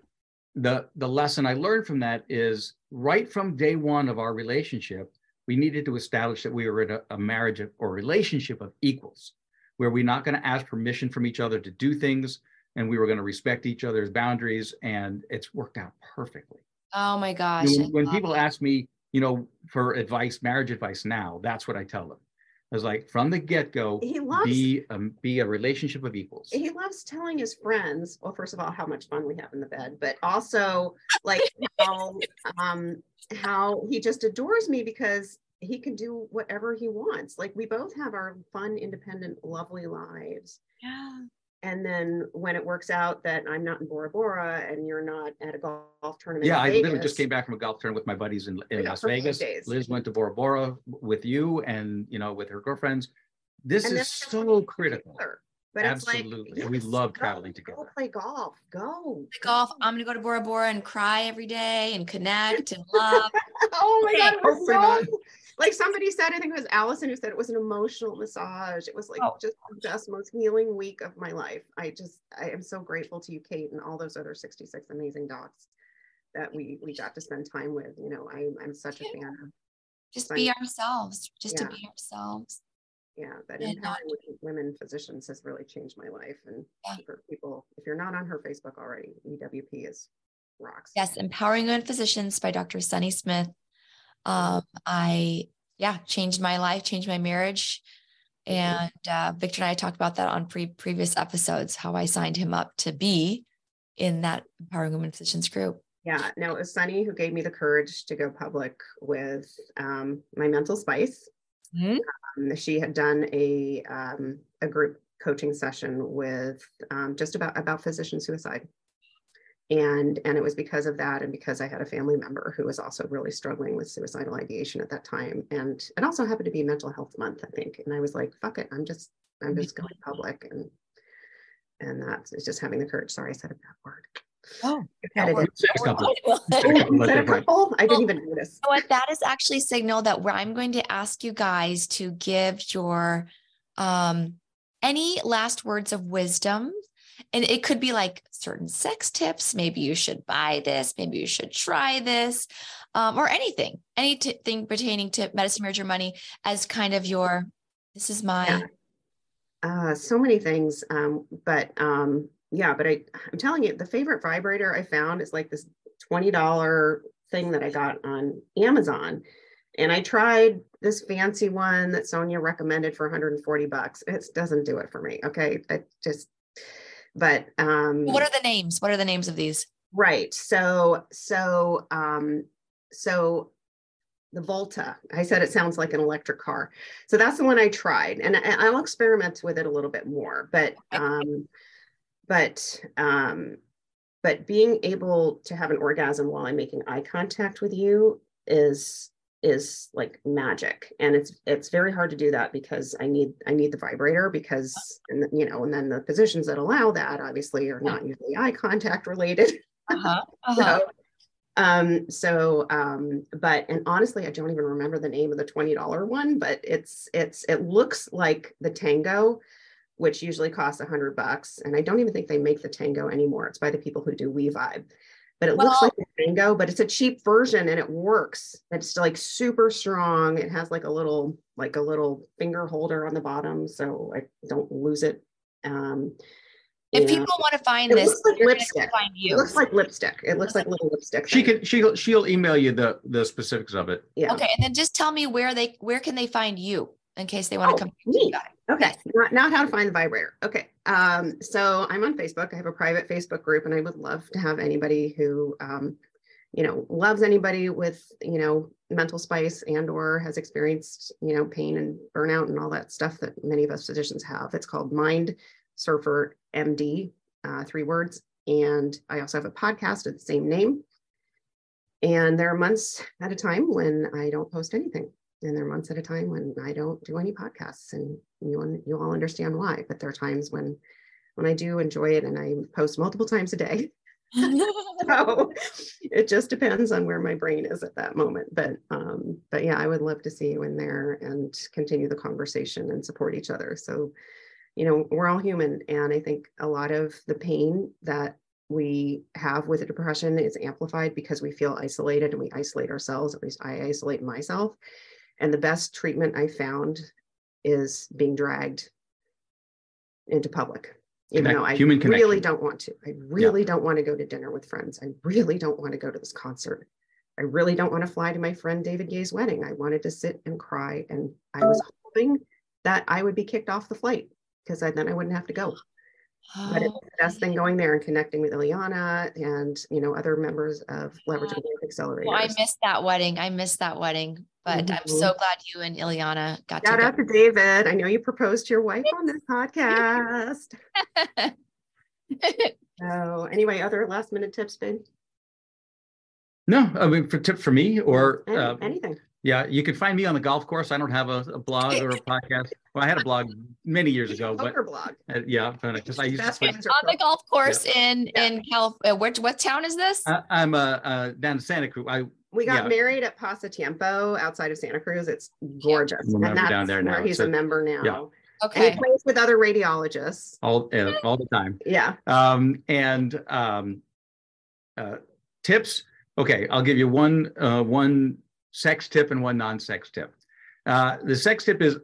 the the lesson I learned from that is right from day one of our relationship, we needed to establish that we were in a, a marriage or relationship of equals, where we're not going to ask permission from each other to do things and we were going to respect each other's boundaries and it's worked out perfectly. Oh my gosh. when, when people it. ask me, you know, for advice, marriage advice now, that's what I tell them. I was like, from the get go, he loves be um, be a relationship of equals. He loves telling his friends, well, first of all, how much fun we have in the bed, but also like how um how he just adores me because he can do whatever he wants. Like we both have our fun, independent, lovely lives. Yeah and then when it works out that I'm not in Bora Bora and you're not at a golf tournament, yeah, I literally just came back from a golf tournament with my buddies in, in Las Vegas. Liz went to Bora Bora with you and you know with her girlfriends. This and is so critical. Together. But Absolutely. Like, yes, we love go, traveling together. Go play golf. Go. Play golf. I'm going to go to Bora Bora and cry every day and connect and love. oh my okay. God. So, like somebody said, I think it was Allison who said it was an emotional massage. It was like oh. just the best, most healing week of my life. I just, I am so grateful to you, Kate, and all those other 66 amazing docs that we we got to spend time with. You know, I, I'm such a fan of. Just be ourselves. Just yeah. to be ourselves. Yeah, that and empowering not, women physicians has really changed my life. And yeah. for people, if you're not on her Facebook already, EWP is rocks. Yes, Empowering Women Physicians by Dr. Sunny Smith um, I, yeah, changed my life, changed my marriage. And uh, Victor and I talked about that on pre- previous episodes, how I signed him up to be in that Empowering Women Physicians group. Yeah, no, it was Sunny who gave me the courage to go public with um, my mental spice. Mm-hmm. Um, she had done a um, a group coaching session with um, just about about physician suicide, and and it was because of that and because i had a family member who was also really struggling with suicidal ideation at that time. And it also happened to be mental health month i think. And i was like fuck it. I'm just i'm just going public. And and that's it's just having the courage. Sorry i said a bad word. Oh, I didn't even notice. what? That is actually signal that where I'm going to ask you guys to give your um any last words of wisdom and it could be like certain sex tips. Maybe you should buy this. Maybe you should try this, um, or anything, anything pertaining to medicine, marriage, or money as kind of your, this is my. Yeah. Uh, so many things. Um, but um, yeah, but I, I'm telling you, the favorite vibrator I found is like this $20 thing that I got on Amazon. And I tried this fancy one that Sonia recommended for 140 bucks. It doesn't do it for me. Okay. I just but um what are the names? What are the names of these? Right. So so um so the volta. I said it sounds like an electric car. So that's the one i tried and I, will experiment with it a little bit more but um but um but being able to have an orgasm while i'm making eye contact with you is is like magic and it's it's very hard to do that because i need i need the vibrator because and you know and then the positions that allow that obviously are not usually eye contact related. Uh-huh, uh-huh. so um so um but and honestly i don't even remember the name of the $20 one but it's it's it looks like the tango which usually costs a hundred bucks and i don't even think they make the tango anymore. It's by the people who do We-Vibe but it well, looks like a Tango, but it's a cheap version and it works. It's like super strong. It has like a little like a little finger holder on the bottom, so I don't lose it. Um, if people want to find this, looks like lipstick. Find you. It looks like lipstick. It looks like little lipstick. She can she'll she'll email you the the specifics of it. Yeah. Okay, and then just tell me where they where can they find you in case they want oh, to come. Me. Okay, not, not how to find the vibrator. Okay, um, so I'm on Facebook. I have a private Facebook group, and I would love to have anybody who, um, you know, loves anybody with, you know, mental spice and or has experienced, you know, pain and burnout and all that stuff that many of us physicians have. It's called Mind Surfer MD, uh, three words. And I also have a podcast of the same name. And there are months at a time when I don't post anything and there are months at a time when I don't do any podcasts, and you you all understand why. But there are times when when I do enjoy it, and I post multiple times a day. so it just depends on where my brain is at that moment. But um, but yeah, I would love to see you in there and continue the conversation and support each other. So, you know, we're all human, and I think a lot of the pain that we have with depression is amplified because we feel isolated and we isolate ourselves. At least I isolate myself. And the best treatment I found is being dragged into public even Connect- though I really connection. don't want to. I really don't want to go to dinner with friends. I really don't want to go to this concert. I really don't want to fly to my friend David Gay's wedding. I wanted to sit and cry, and I was hoping that I would be kicked off the flight because then I wouldn't have to go. But it's the best thing going there and connecting with Ileana and you know other members of Leveraging Growth Accelerators. Well, I missed that wedding. I missed that wedding, but I'm Mhm. so glad you and Ileana got Shout to out to David. I know you proposed to your wife on this podcast. So anyway, other last minute tips, Ben? No, I mean, for tip for me or, Any- uh, anything. Yeah, you can find me on the golf course. I don't have a, a blog or a podcast. Well, I had a blog many years ago, but blog. uh, yeah, because I used to play. On the golf course in Yeah. in California. Which what town is this? I, I'm uh, uh, down in Santa Cruz. I We got Yeah. married at Pasatiempo outside of Santa Cruz. It's gorgeous. Remember And that's down there where now. he's It's a a- member now. yeah. And okay. he plays with other radiologists. all uh, all the time. Yeah. Um, and um, uh, tips. Okay, I'll give you one uh, one sex tip and one non-sex tip. Uh, the sex tip is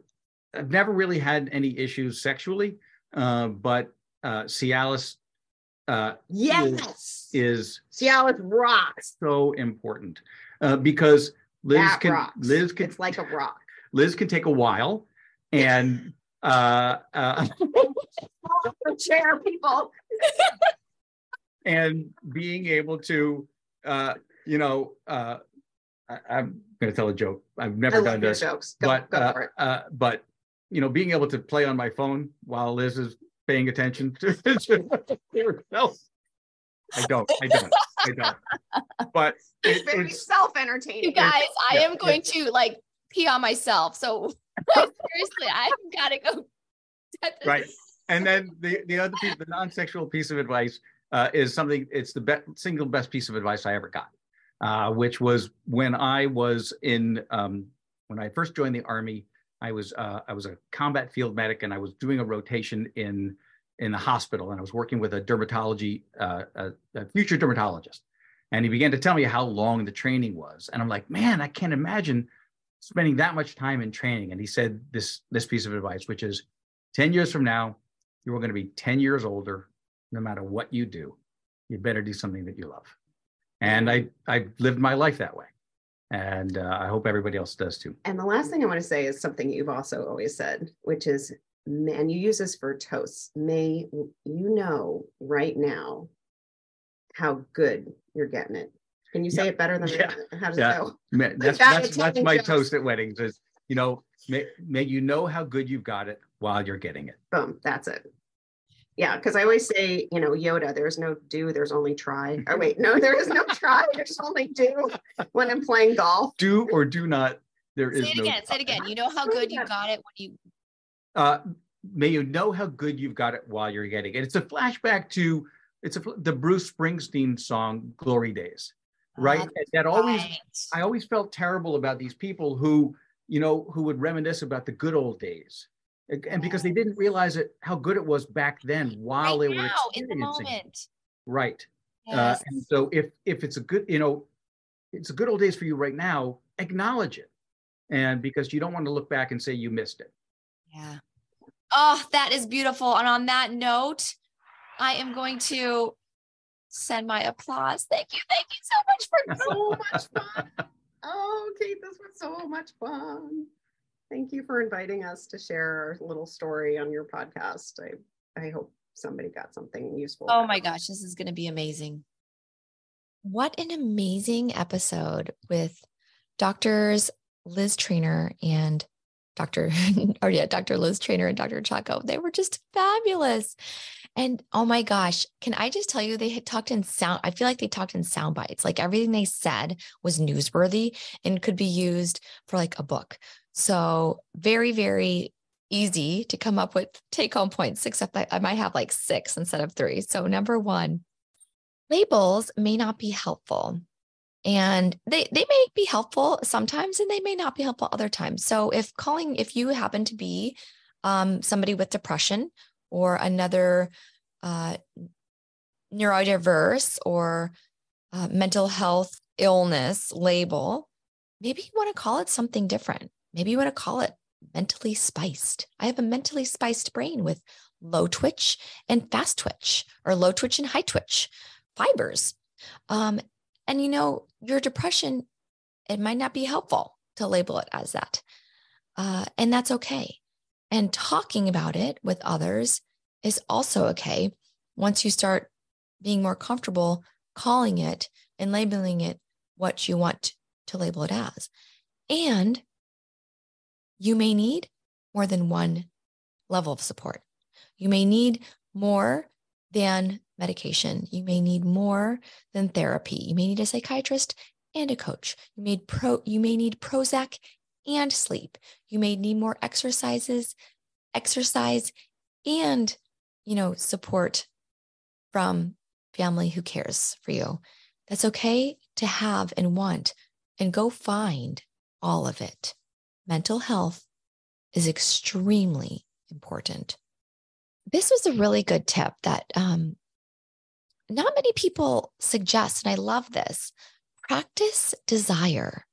I've never really had any issues sexually, uh, but uh, Cialis uh, Yes. is Cialis rocks. so important uh, because Liz that can rocks. Liz can It's like a rock. Liz can take a while, and uh, uh, Chair people. and being able to uh you know uh I, i'm gonna tell a joke i've never love done your this jokes. Go, but go uh, it. uh but you know being able to play on my phone while liz is paying attention to, to herself i don't i don't i don't but It's it, very it's You self-entertaining. guys, I Yeah, am going to like pee on myself. So seriously, I've got to go. right and then the the other piece the non-sexual piece of advice uh, is something it's the be- single best piece of advice i ever got uh, which was when i was in um, when i first joined the army i was uh, i was a combat field medic and i was doing a rotation in in the hospital and i was working with a dermatology uh, a, a future dermatologist and he began to tell me how long the training was and i'm like man i can't imagine spending that much time in training and he said this this piece of advice which is 10 years from now, you're going to be 10 years older, no matter what you do. You better do something that you love. And I, I've lived my life that way. And uh, I hope everybody else does too. And the last thing I want to say is something you've also always said, which is, and you use this for toasts. May you know right now how good you're getting it. Can you say it better than Yeah. How does Yeah. it go? That's, That that's, that's my jokes. toast at weddings is, you know, may, may you know how good you've got it while you're getting it. Boom, that's it. Yeah, because I always say, you know, Yoda, there's no do, there's only try. Oh wait, no, there is no try, there's only do when I'm playing golf. Do or do not, there is Say it no. again. Say it again. You know how good you got it when you. uh, may you know how good you've got it while you're getting it. It's a flashback to it's a, the Bruce Springsteen song "Glory Days," right? Oh, that always Right. I always felt terrible about these people who you know who would reminisce about the good old days, and because they didn't realize it how good it was back then while right they were now, in the experiencing it. moment. right. Uh, and so if if it's a good you know it's a good old days for you right now, acknowledge it, and because you don't want to look back and say you missed it. Yeah. Oh, that is beautiful. And on that note, I am going to send my applause. Thank you. Thank you so much for So much fun. Oh, Kate, this was so much fun. Thank you for inviting us to share our little story on your podcast. I, I hope somebody got something useful. Oh my gosh, this is going to be amazing. What an amazing episode with doctors Liz Trainer and Dr. or yeah, Dr. Liz Trainer and Dr. Chaco. They were just fabulous. And oh my gosh, can I just tell you, they had talked in sound. I feel like they talked in sound bites. Like everything they said was newsworthy and could be used for like a book. So very, very easy to come up with take home points, except that I might have like six instead of three. So number one, labels may not be helpful. And they they may be helpful sometimes and they may not be helpful other times. So if calling if you happen to be um, somebody with depression or another uh, neurodiverse or uh, mental health illness label maybe you want to call it something different maybe you want to call it mentally spiced i have a mentally spiced brain with low twitch and fast twitch or low twitch and high twitch fibers um, and you know, your depression, it might not be helpful to label it as that. Uh, and that's okay. And talking about it with others is also okay once you start being more comfortable calling it and labeling it what you want to label it as. And you may need more than one level of support. You may need more than medication. You may need more than therapy. You may need a psychiatrist and a coach. You may pro you may need Prozac and sleep. You may need more exercises, exercise and you know, support from family who cares for you. That's okay to have and want and go find all of it. Mental health is extremely important. This was a really good tip that um, not many people suggest, and I love this practice desire.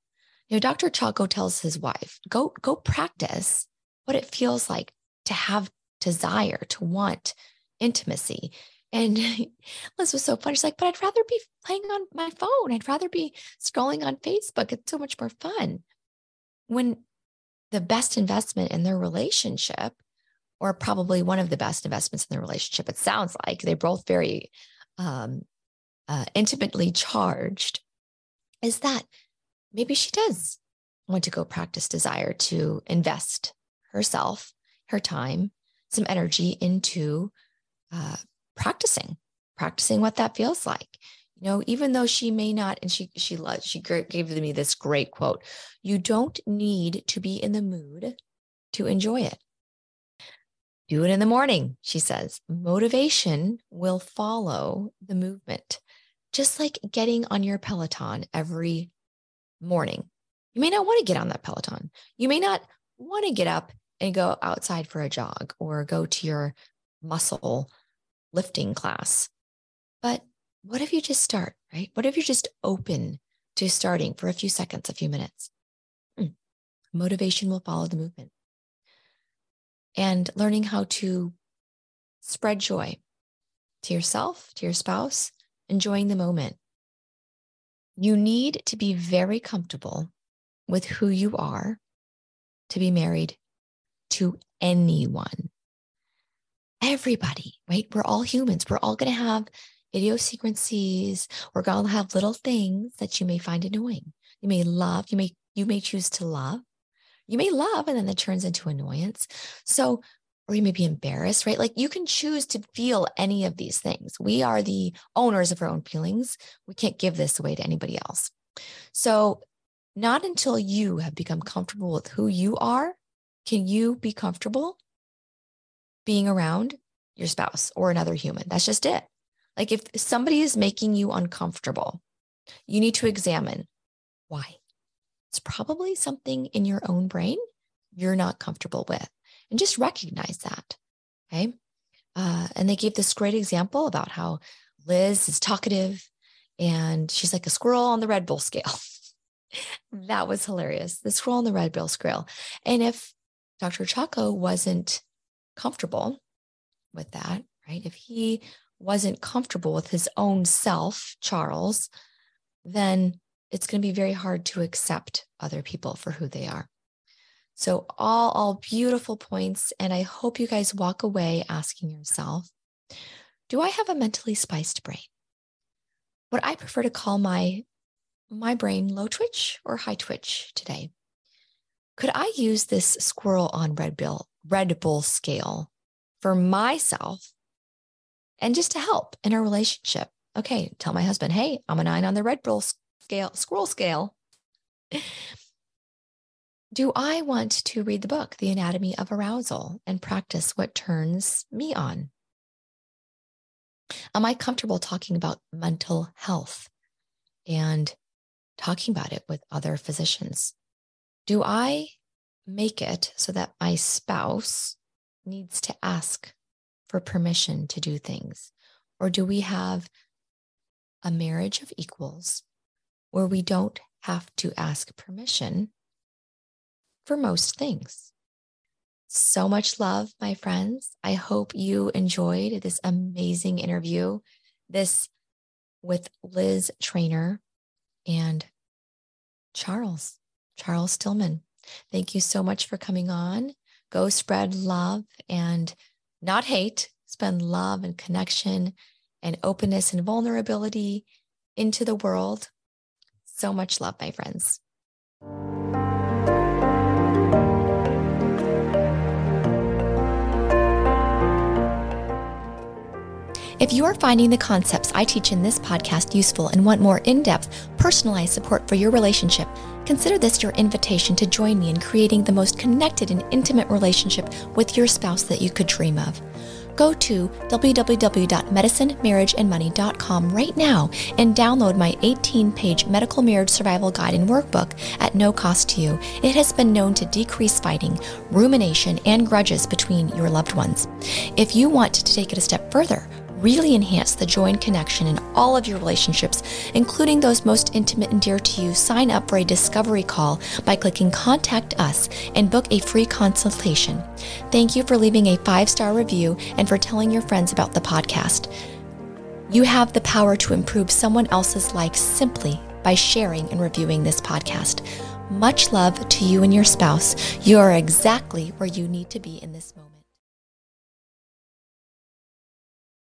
You know, Dr. Chaco tells his wife, go, go practice what it feels like to have desire, to want intimacy. And Liz was so funny. She's like, but I'd rather be playing on my phone. I'd rather be scrolling on Facebook. It's so much more fun. When the best investment in their relationship, or probably one of the best investments in their relationship, it sounds like they're both very um, uh, intimately charged is that maybe she does want to go practice desire to invest herself, her time, some energy into uh, practicing, practicing what that feels like. You know, even though she may not, and she she loved, she gave me this great quote: "You don't need to be in the mood to enjoy it. Do it in the morning, she says. Motivation will follow the movement, just like getting on your Peloton every morning. You may not want to get on that Peloton. You may not want to get up and go outside for a jog or go to your muscle lifting class. But what if you just start, right? What if you're just open to starting for a few seconds, a few minutes? Hmm. Motivation will follow the movement and learning how to spread joy to yourself, to your spouse, enjoying the moment. You need to be very comfortable with who you are to be married to anyone. Everybody, right? We're all humans. We're all going to have idiosyncrasies. We're going to have little things that you may find annoying. You may love, you may you may choose to love, you may love and then it turns into annoyance. So, or you may be embarrassed, right? Like you can choose to feel any of these things. We are the owners of our own feelings. We can't give this away to anybody else. So, not until you have become comfortable with who you are can you be comfortable being around your spouse or another human. That's just it. Like if somebody is making you uncomfortable, you need to examine why it's probably something in your own brain you're not comfortable with. And just recognize that. Okay. Uh, and they gave this great example about how Liz is talkative and she's like a squirrel on the Red Bull scale. that was hilarious. The squirrel on the Red Bull scale. And if Dr. Chaco wasn't comfortable with that, right? If he wasn't comfortable with his own self, Charles, then it's going to be very hard to accept other people for who they are. So all all beautiful points and I hope you guys walk away asking yourself, do I have a mentally spiced brain? What I prefer to call my my brain low twitch or high twitch today? Could I use this squirrel on Red Bull Red Bull scale for myself and just to help in a relationship? Okay, tell my husband, hey, I'm a nine on the Red Bull scale, squirrel scale. Do I want to read the book, The Anatomy of Arousal, and practice what turns me on? Am I comfortable talking about mental health and talking about it with other physicians? Do I make it so that my spouse needs to ask for permission to do things? Or do we have a marriage of equals where we don't have to ask permission for most things? So much love, my friends. I hope you enjoyed this amazing interview. This with Liz Trainer and Charles, Charles Stillman. Thank you so much for coming on. Go spread love and not hate, spend love and connection and openness and vulnerability into the world. So much love, my friends. If you are finding the concepts I teach in this podcast useful and want more in depth, personalized support for your relationship, consider this your invitation to join me in creating the most connected and intimate relationship with your spouse that you could dream of. Go to www.medicinemarriageandmoney.com right now and download my 18 page medical marriage survival guide and workbook at no cost to you. It has been known to decrease fighting, rumination, and grudges between your loved ones. If you want to take it a step further, really enhance the joy and connection in all of your relationships, including those most intimate and dear to you, sign up for a discovery call by clicking Contact Us and book a free consultation. Thank you for leaving a five star review and for telling your friends about the podcast. You have the power to improve someone else's life simply by sharing and reviewing this podcast. Much love to you and your spouse. You are exactly where you need to be in this moment.